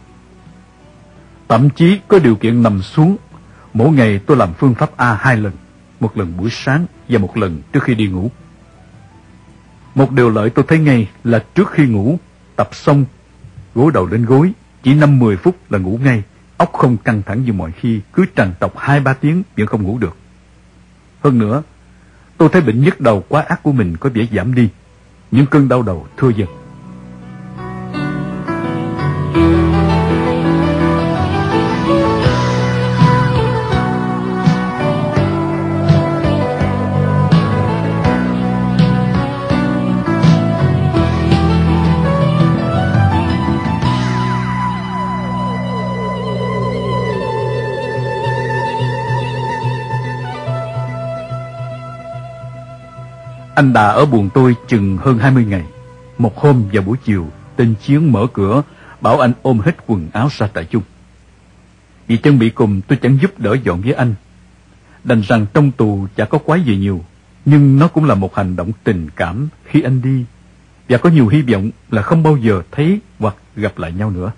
Thậm chí có điều kiện nằm xuống Mỗi ngày tôi làm phương pháp A hai lần Một lần buổi sáng Và một lần trước khi đi ngủ. Một điều lợi tôi thấy ngay Là trước khi ngủ Tập xong Gối đầu lên gối Chỉ 5-10 phút là ngủ ngay Óc không căng thẳng như mọi khi Cứ trằn trọc 2-3 tiếng vẫn không ngủ được. Hơn nữa, tôi thấy bệnh nhức đầu quá, ác của mình có vẻ giảm đi. Những cơn đau đầu thưa dần. Anh đã ở buồn tôi chừng hơn 20 ngày. Một hôm vào buổi chiều, tên Chiến mở cửa, bảo anh ôm hết quần áo ra tại chung. Vì chân bị cùng tôi chẳng giúp đỡ dọn với anh. Đành rằng trong tù chả có quái gì nhiều, nhưng nó cũng là một hành động tình cảm khi anh đi. Và có nhiều hy vọng là không bao giờ thấy hoặc gặp lại nhau nữa.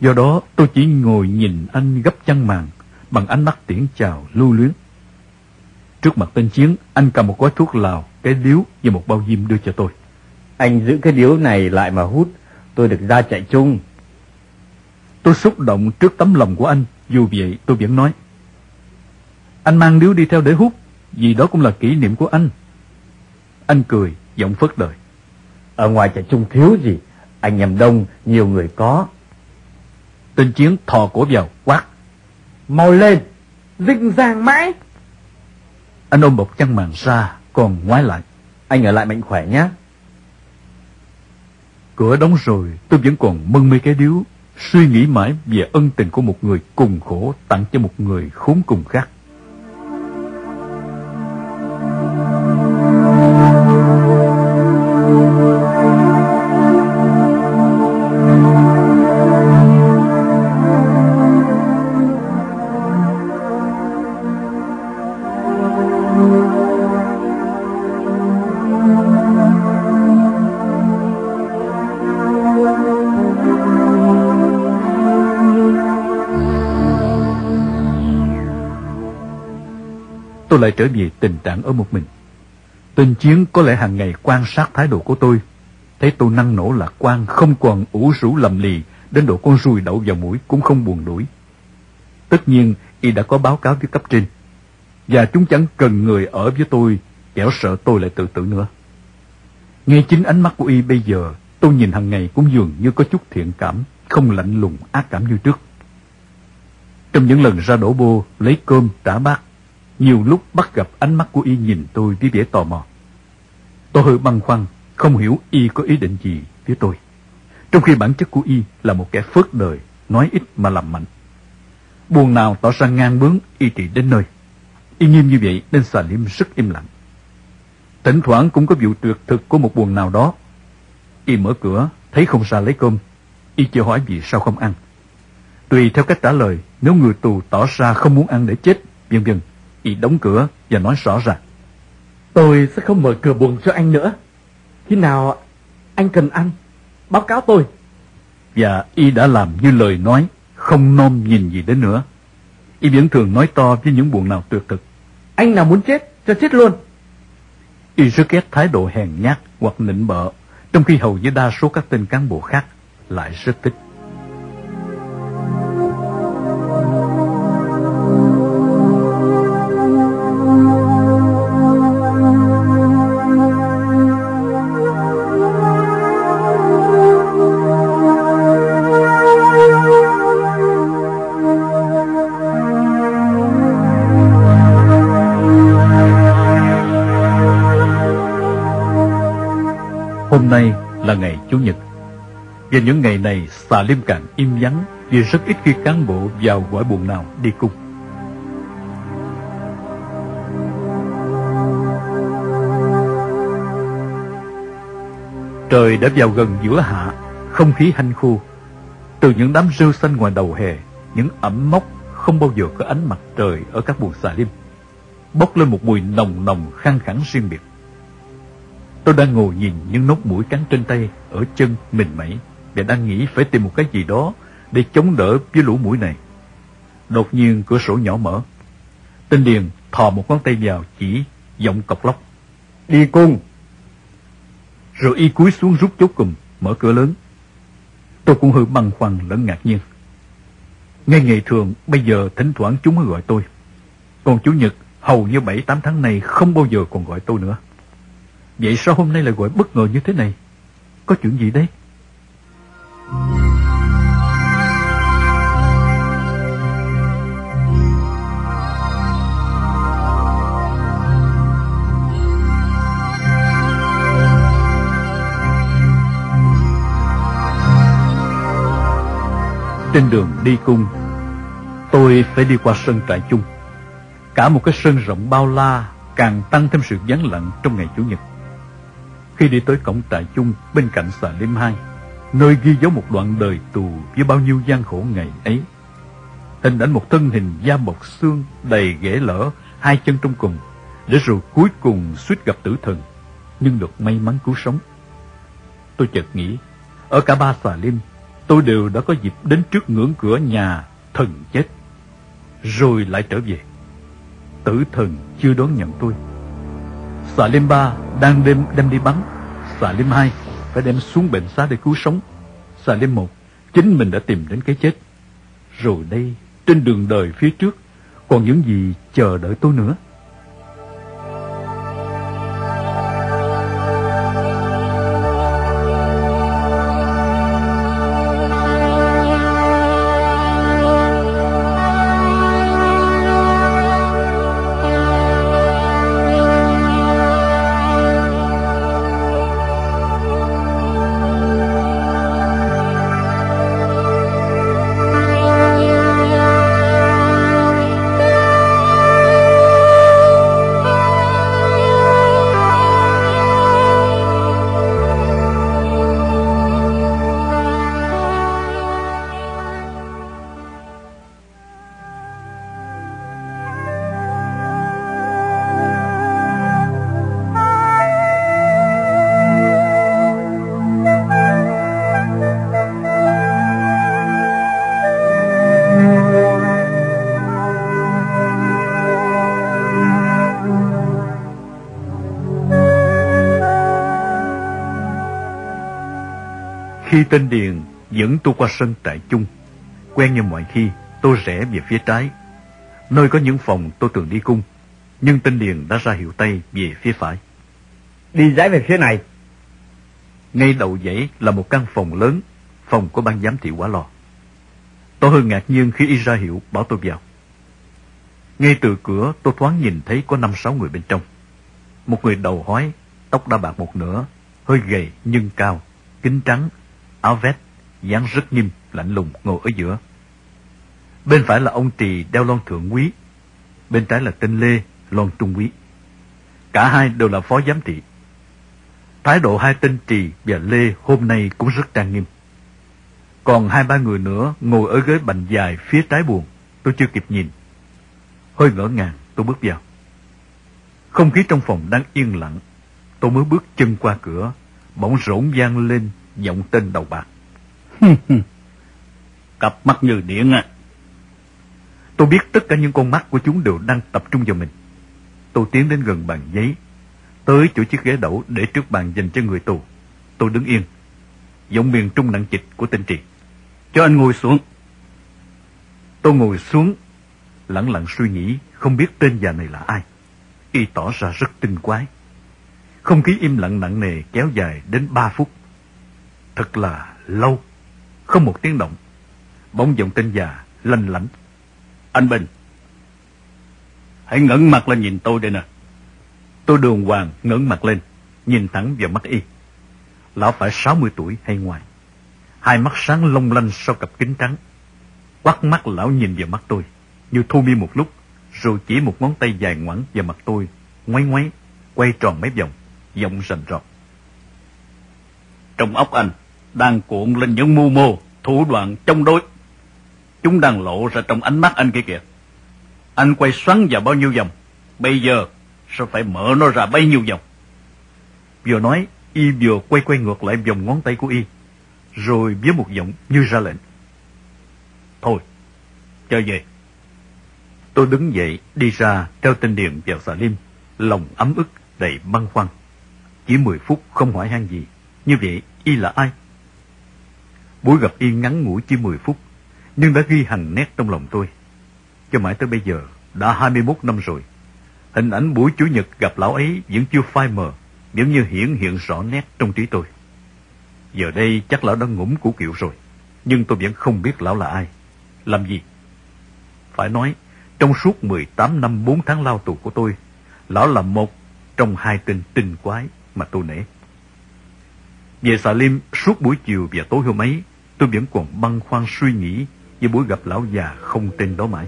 Do đó tôi chỉ ngồi nhìn anh gấp chăn màn bằng ánh mắt tiễn chào lưu luyến. Trước mặt tên Chiến, anh cầm một gói thuốc lào, cái điếu và một bao diêm đưa cho tôi. Anh giữ cái điếu này lại mà hút, tôi được ra chạy chung. Tôi xúc động trước tấm lòng của anh, dù vậy tôi vẫn nói. Anh mang điếu đi theo để hút, vì đó cũng là kỷ niệm của anh. Anh cười, giọng phớt đời. Ở ngoài chạy chung thiếu gì, anh nhầm đông, nhiều người có. Tên Chiến thò cổ vào, quát. Mau lên, rinh ràng mãi. Anh ôm bọc chăn màn ra, còn ngoái lại. Anh ở lại mạnh khỏe nhé. Cửa đóng rồi, tôi vẫn còn mân mê cái điếu, suy nghĩ mãi về ân tình của một người cùng khổ tặng cho một người khốn cùng khác. Tôi lại trở về tình trạng ở một mình. Tên Chiến có lẽ hàng ngày quan sát thái độ của tôi. Thấy tôi năng nổ lạc quan, không còn ủ rũ lầm lì, đến độ con ruồi đậu vào mũi cũng không buồn đuổi. Tất nhiên, y đã có báo cáo với cấp trên. Và chúng chẳng cần người ở với tôi, kẻo sợ tôi lại tự tử nữa. Nghe chính ánh mắt của y bây giờ, tôi nhìn hàng ngày cũng dường như có chút thiện cảm, không lạnh lùng ác cảm như trước. Trong những lần ra đổ bô, lấy cơm, trả bát, nhiều lúc bắt gặp ánh mắt của y nhìn tôi với vẻ tò mò. Tôi hơi băn khoăn, không hiểu y có ý định gì với tôi. Trong khi bản chất của y là một kẻ phớt đời, nói ít mà làm mạnh. Buồn nào tỏ ra ngang bướng y trị đến nơi. Y nghiêm như vậy nên xà liêm rất im lặng. Thỉnh thoảng cũng có vụ tuyệt thực của một buồn nào đó. Y mở cửa, thấy không ra lấy cơm. Y chưa hỏi vì sao không ăn. Tùy theo cách trả lời, nếu người tù tỏ ra không muốn ăn để chết, vân vân, y đóng cửa và nói rõ ràng. Tôi sẽ không mở cửa buồn cho anh nữa. Khi nào anh cần ăn, báo cáo tôi. Và y đã làm như lời nói, không nom nhìn gì đến nữa. Y vẫn thường nói to với những buồn nào tuyệt thực. Anh nào muốn chết, cho chết luôn. Y rất ghét thái độ hèn nhát hoặc nịnh bợ, trong khi hầu như đa số các tên cán bộ khác lại rất thích. Chủ nhật. Và những ngày này xà liêm càng im vắng vì rất ít khi cán bộ vào gọi buồn nào đi cung. Trời đã vào gần giữa hạ, không khí hanh khô. Từ những đám rêu xanh ngoài đầu hè, những ẩm mốc không bao giờ có ánh mặt trời ở các buồng xà liêm. Bốc lên một mùi nồng nồng khang khẳng riêng biệt. Tôi đang ngồi nhìn những nốt mũi cắn trên tay, ở chân, mình mẩy và đang nghĩ phải tìm một cái gì đó để chống đỡ với lũ mũi này. Đột nhiên cửa sổ nhỏ mở. Tên Điền thò một ngón tay vào chỉ giọng cọc lóc. Đi cung! Rồi y cúi xuống rút chốt cùng, mở cửa lớn. Tôi cũng hơi băn khoăn lẫn ngạc nhiên. Ngay ngày thường, bây giờ thỉnh thoảng chúng mới gọi tôi. Còn Chủ nhật, hầu như bảy tám tháng này không bao giờ còn gọi tôi nữa. Vậy sao hôm nay lại gọi bất ngờ như thế này? Có chuyện gì đấy? Trên đường đi cung, tôi phải đi qua sân trại chung. Cả một cái sân rộng bao la càng tăng thêm sự vắng lặng trong ngày Chủ nhật. Khi đi tới cổng trại chung bên cạnh xà liêm hai, nơi ghi dấu một đoạn đời tù với bao nhiêu gian khổ ngày ấy. Hình ảnh một thân hình da bọc xương đầy ghẻ lở, hai chân trong cùng, để rồi cuối cùng suýt gặp tử thần, nhưng được may mắn cứu sống. Tôi chợt nghĩ, ở cả ba xà liêm, tôi đều đã có dịp đến trước ngưỡng cửa nhà thần chết, rồi lại trở về. Tử thần chưa đón nhận tôi. Xà lim ba đang đem đem đi bắn, xà lim hai phải đem xuống bệnh xá để cứu sống. Xà lim một chính mình đã tìm đến cái chết. Rồi đây, trên đường đời phía trước, còn những gì chờ đợi tôi nữa? Tên Điền dẫn tôi qua sân trại chung, quen như mọi khi, tôi rẽ về phía trái, nơi có những phòng tôi thường đi cung, nhưng tên Điền đã ra hiệu tay về phía phải. Đi dãy về phía này. Ngay đầu dãy là một căn phòng lớn, phòng của ban giám thị quả lò. Tôi hơi ngạc nhiên khi y ra hiệu bảo tôi vào. Ngay từ cửa tôi thoáng nhìn thấy có năm sáu người bên trong. Một người đầu hói, tóc đã bạc một nửa, hơi gầy nhưng cao, kính trắng, áo vest, dáng rất nghiêm, lạnh lùng ngồi ở giữa. Bên phải là ông Trì đeo lon thượng quý, bên trái là tên Lê, lon trung quý. Cả hai đều là phó giám thị. Thái độ hai tên Trì và Lê hôm nay cũng rất trang nghiêm. Còn hai ba người nữa ngồi ở ghế bành dài phía trái buồn, tôi chưa kịp nhìn. Hơi ngỡ ngàng, tôi bước vào. Không khí trong phòng đang yên lặng. Tôi mới bước chân qua cửa, bỗng rỗng vang lên giọng tên đầu bạc. Cặp mắt như điện à. Tôi biết tất cả những con mắt của chúng đều đang tập trung vào mình. Tôi tiến đến gần bàn giấy, tới chỗ chiếc ghế đẩu để trước bàn dành cho người tù. Tôi đứng yên, giọng miền trung nặng trịch của tên Triệt. Cho anh ngồi xuống. Tôi ngồi xuống, lặng lặng suy nghĩ, không biết tên già này là ai. Y tỏ ra rất tinh quái. Không khí im lặng nặng nề kéo dài đến ba phút. Thật là lâu, không một tiếng động. Bỗng giọng tên già, lanh lảnh. Anh Bình, hãy ngẩng mặt lên nhìn tôi đây nè. Tôi đường hoàng ngẩng mặt lên, nhìn thẳng vào mắt y. Lão phải 60 tuổi hay ngoài. Hai mắt sáng long lanh sau cặp kính trắng. Quắt mắt lão nhìn vào mắt tôi, như thu mi một lúc, rồi chỉ một ngón tay dài ngoẵng vào mặt tôi, ngoáy ngoáy, quay tròn mấy vòng, giọng rành rọt. Trong óc anh đang cuộn lên những mưu mô, thủ đoạn chống đối. Chúng đang lộ ra trong ánh mắt anh kia kìa. Anh quay xoắn vào bao nhiêu vòng, bây giờ sẽ phải mở nó ra bấy nhiêu vòng. Vừa nói, y vừa quay quay ngược lại vòng ngón tay của y, rồi với một giọng như ra lệnh. Thôi, cho về. Tôi đứng dậy, đi ra, treo tên điện vào xà lim, lòng ấm ức, đầy băn khoăn. Chỉ mười phút không hỏi han gì, như vậy y là ai? Buổi gặp y ngắn ngủi chỉ mười phút, nhưng đã ghi hằn nét trong lòng tôi. Cho mãi tới bây giờ, đã hai mươi 21 năm rồi. Hình ảnh buổi Chủ nhật gặp lão ấy vẫn chưa phai mờ, vẫn như hiển hiện rõ nét trong trí tôi. Giờ đây chắc lão đã ngủm củ kiệu rồi, nhưng tôi vẫn không biết lão là ai, làm gì. Phải nói, trong suốt 18 năm 4 tháng lao tù của tôi, lão là một trong hai tên tinh quái mà tôi nể. Về xà lim, suốt buổi chiều và tối hôm ấy, tôi vẫn còn băn khoăn suy nghĩ với buổi gặp lão già không tên đó mãi.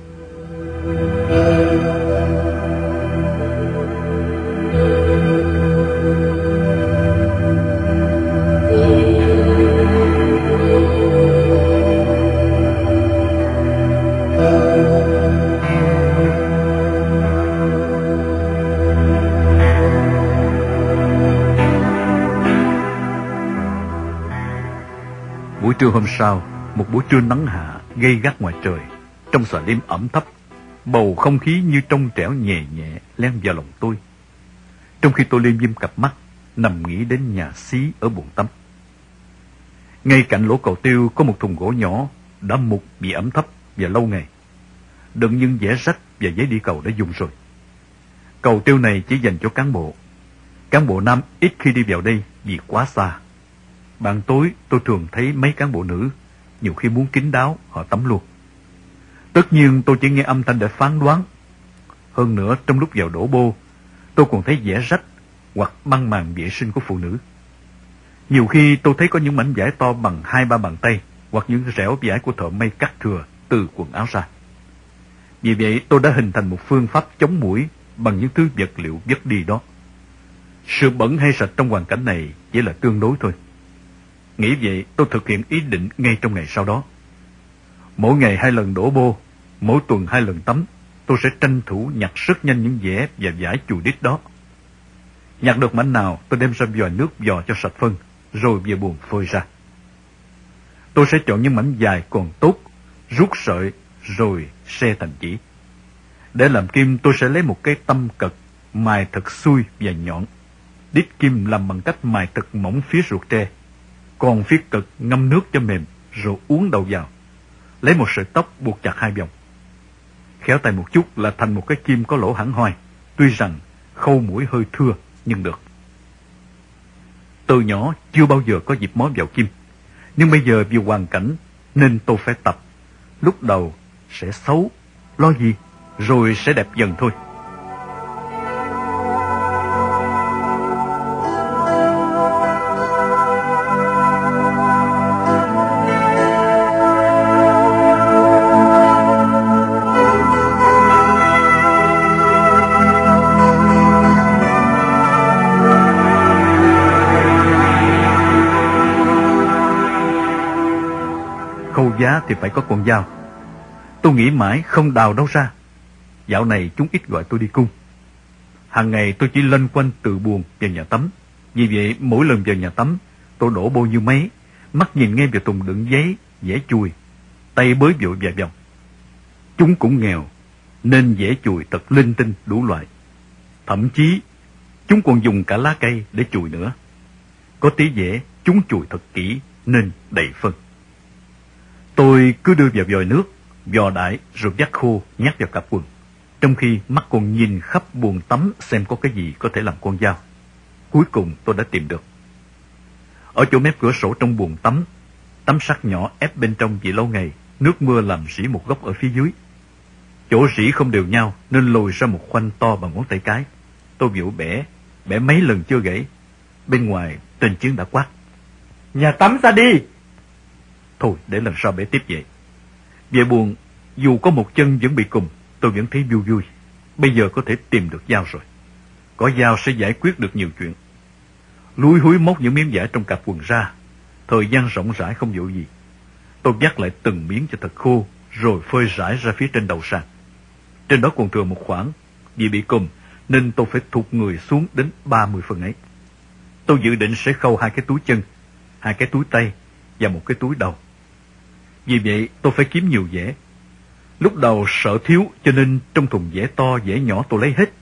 Trưa hôm sau, một buổi trưa nắng hạ, gây gắt ngoài trời, trong xà đêm ẩm thấp, bầu không khí như trong trẻo nhẹ nhẹ len vào lòng tôi. Trong khi tôi liêm diêm cặp mắt, nằm nghĩ đến nhà xí ở buồng tắm. Ngay cạnh lỗ cầu tiêu có một thùng gỗ nhỏ, đã mục bị ẩm thấp và lâu ngày. Đựng những vẽ rách và giấy đi cầu đã dùng rồi. Cầu tiêu này chỉ dành cho cán bộ. Cán bộ nam ít khi đi vào đây vì quá xa. Ban tối tôi thường thấy mấy cán bộ nữ, nhiều khi muốn kín đáo, họ tắm luôn. Tất nhiên tôi chỉ nghe âm thanh để phán đoán. Hơn nữa trong lúc vào đổ bô, tôi còn thấy vẽ rách hoặc băng màn vệ sinh của phụ nữ. Nhiều khi tôi thấy có những mảnh vải to bằng hai ba bàn tay hoặc những rẻo vải của thợ may cắt thừa từ quần áo ra. Vì vậy tôi đã hình thành một phương pháp chống mũi bằng những thứ vật liệu vứt đi đó. Sự bẩn hay sạch trong hoàn cảnh này chỉ là tương đối thôi. Nghĩ vậy tôi thực hiện ý định ngay trong ngày sau đó. Mỗi ngày hai lần đổ bô, mỗi tuần hai lần tắm, tôi sẽ tranh thủ nhặt rất nhanh những vẽ và giải chù đít đó. Nhặt được mảnh nào tôi đem ra vòi nước vò cho sạch phân, rồi về buồn phơi ra. Tôi sẽ chọn những mảnh dài còn tốt, rút sợi, rồi xe thành chỉ. Để làm kim tôi sẽ lấy một cái tâm cật, mài thật xuôi và nhọn. Đít kim làm bằng cách mài thật mỏng phía ruột tre còn phía cực ngâm nước cho mềm rồi uống đầu vào. Lấy một sợi tóc buộc chặt hai vòng. Khéo tay một chút là thành một cái kim có lỗ hẳn hoi. Tuy rằng khâu mũi hơi thưa nhưng được. Từ nhỏ chưa bao giờ có dịp mó vào kim. Nhưng bây giờ vì hoàn cảnh nên tôi phải tập. Lúc đầu sẽ xấu, lo gì, rồi sẽ đẹp dần thôi. Thì phải có con dao. Tôi nghĩ mãi không đào đâu ra. Dạo này chúng ít gọi tôi đi cung. Hàng ngày tôi chỉ lân quanh từ buồn vào nhà tắm. Vì vậy mỗi lần vào nhà tắm tôi đổ bô như mấy. mắt nhìn nghe vào thùng đựng giấy, dễ chui. tay bới vội vài vòng. Chúng cũng nghèo, nên dễ chùi thật linh tinh đủ loại. Thậm chí chúng còn dùng cả lá cây để chùi nữa. Có tí dễ, chúng chùi thật kỹ nên đầy phân. Tôi cứ đưa vào vòi nước, vò đại rồi vắt khô nhét vào cặp quần. Trong khi mắt còn nhìn khắp buồng tắm xem có cái gì có thể làm con dao. Cuối cùng tôi đã tìm được. Ở chỗ mép cửa sổ trong buồng tắm, tấm sắt nhỏ ép bên trong vì lâu ngày, nước mưa làm rỉ một góc ở phía dưới. Chỗ rỉ không đều nhau nên lồi ra một khoanh to bằng ngón tay cái. Tôi vỗ bẻ, bẻ mấy lần chưa gãy. Bên ngoài, tên chiến đã quát. Nhà tắm ra đi! Thôi, để lần sau bé tiếp vậy. Về buồn, dù có một chân vẫn bị cùm, tôi vẫn thấy vui vui. Bây giờ có thể tìm được dao rồi. Có dao sẽ giải quyết được nhiều chuyện. Lúi húi móc những miếng vải trong cặp quần ra. Thời gian rộng rãi không vụ gì. Tôi dắt lại từng miếng cho thật khô, rồi phơi rải ra phía trên đầu sàn. Trên đó còn thừa một khoảng, vì bị cùm, nên tôi phải thụt người xuống đến 30 phần ấy. Tôi dự định sẽ khâu hai cái túi chân, hai cái túi tay và một cái túi đầu. Vì vậy, tôi phải kiếm nhiều dẻ. Lúc đầu sợ thiếu, cho nên trong thùng dẻ to, dẻ nhỏ tôi lấy hết.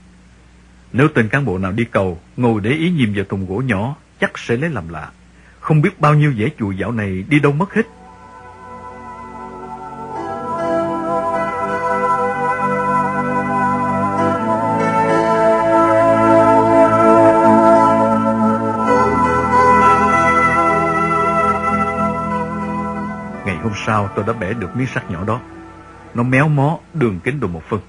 Nếu tên cán bộ nào đi cầu, ngồi để ý nhìn vào thùng gỗ nhỏ, chắc sẽ lấy làm lạ. Không biết bao nhiêu dẻ chùi dạo này đi đâu mất hết. Sau tôi đã bẻ được miếng sắt nhỏ đó. Nó méo mó, đường kính độ một phân.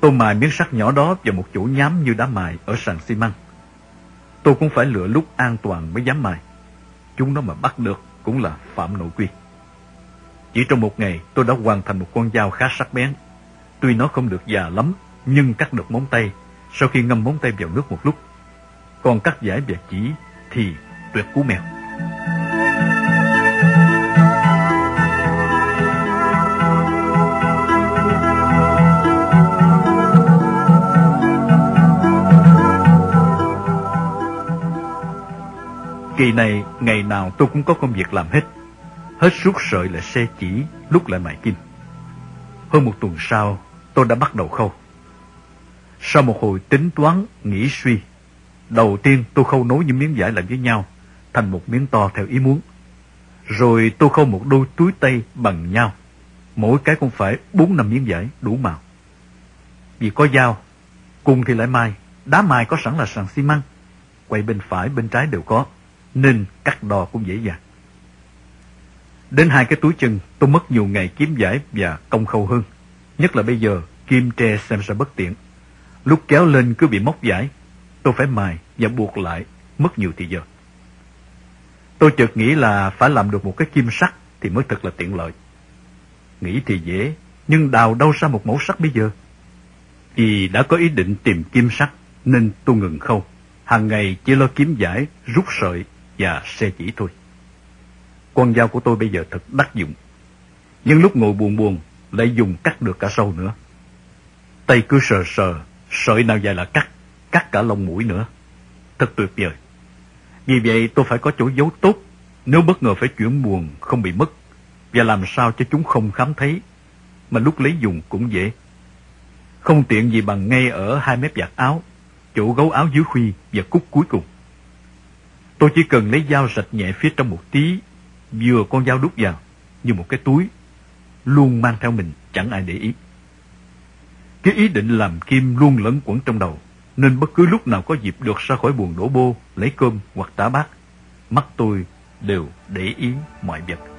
Tôi mài miếng sắt nhỏ đó vào một chỗ nhám như đá mài ở sàn xi măng. Tôi cũng phải lựa lúc an toàn mới dám mài. Chúng nó mà bắt được cũng là phạm nội quy. Chỉ trong một ngày tôi đã hoàn thành một con dao khá sắc bén. Tuy nó không được già lắm, nhưng cắt được móng tay sau khi ngâm móng tay vào nước một lúc. Còn cắt giải và chỉ thì tuyệt cú mèo. Kỳ này, ngày nào tôi cũng có công việc làm hết. Hết suốt sợi là xe chỉ, lúc lại mài kim. Hơn một tuần sau, tôi đã bắt đầu khâu. Sau một hồi tính toán, nghĩ suy, đầu tiên tôi khâu nối những miếng vải lại với nhau, thành một miếng to theo ý muốn. Rồi tôi khâu một đôi túi tay bằng nhau, mỗi cái cũng phải bốn năm miếng vải đủ màu. Vì có dao, cùng thì lại mai, đá mài có sẵn là sàn xi măng, quay bên phải bên trái đều có nên cắt đo cũng dễ dàng. Đến hai cái túi chân, tôi mất nhiều ngày kiếm giải và công khâu hơn. Nhất là bây giờ, kim tre xem ra bất tiện. Lúc kéo lên cứ bị móc giải, tôi phải mài và buộc lại, mất nhiều thời giờ. Tôi chợt nghĩ là phải làm được một cái kim sắt thì mới thật là tiện lợi. Nghĩ thì dễ, nhưng đào đâu ra một mẫu sắt bây giờ? Vì đã có ý định tìm kim sắt, nên tôi ngừng khâu. Hàng ngày chỉ lo kiếm giải, rút sợi và xe chỉ thôi. Con dao của tôi bây giờ thật đắc dụng. Nhưng lúc ngồi buồn buồn, lại dùng cắt được cả sâu nữa. Tay cứ sờ sờ, sợi nào dài là cắt, cắt cả lông mũi nữa. Thật tuyệt vời. Vì vậy tôi phải có chỗ giấu tốt, nếu bất ngờ phải chuyển buồn không bị mất, và làm sao cho chúng không khám thấy, mà lúc lấy dùng cũng dễ. Không tiện gì bằng ngay ở hai mép giặt áo, chỗ gấu áo dưới khuy và cúc cuối cùng. Tôi chỉ cần lấy dao rạch nhẹ phía trong một tí, vừa con dao đút vào, như một cái túi, luôn mang theo mình, chẳng ai để ý. Cái ý định làm kim luôn lẫn quẩn trong đầu, nên bất cứ lúc nào có dịp được ra khỏi buồng đổ bô, lấy cơm hoặc tả bát, mắt tôi đều để ý mọi vật.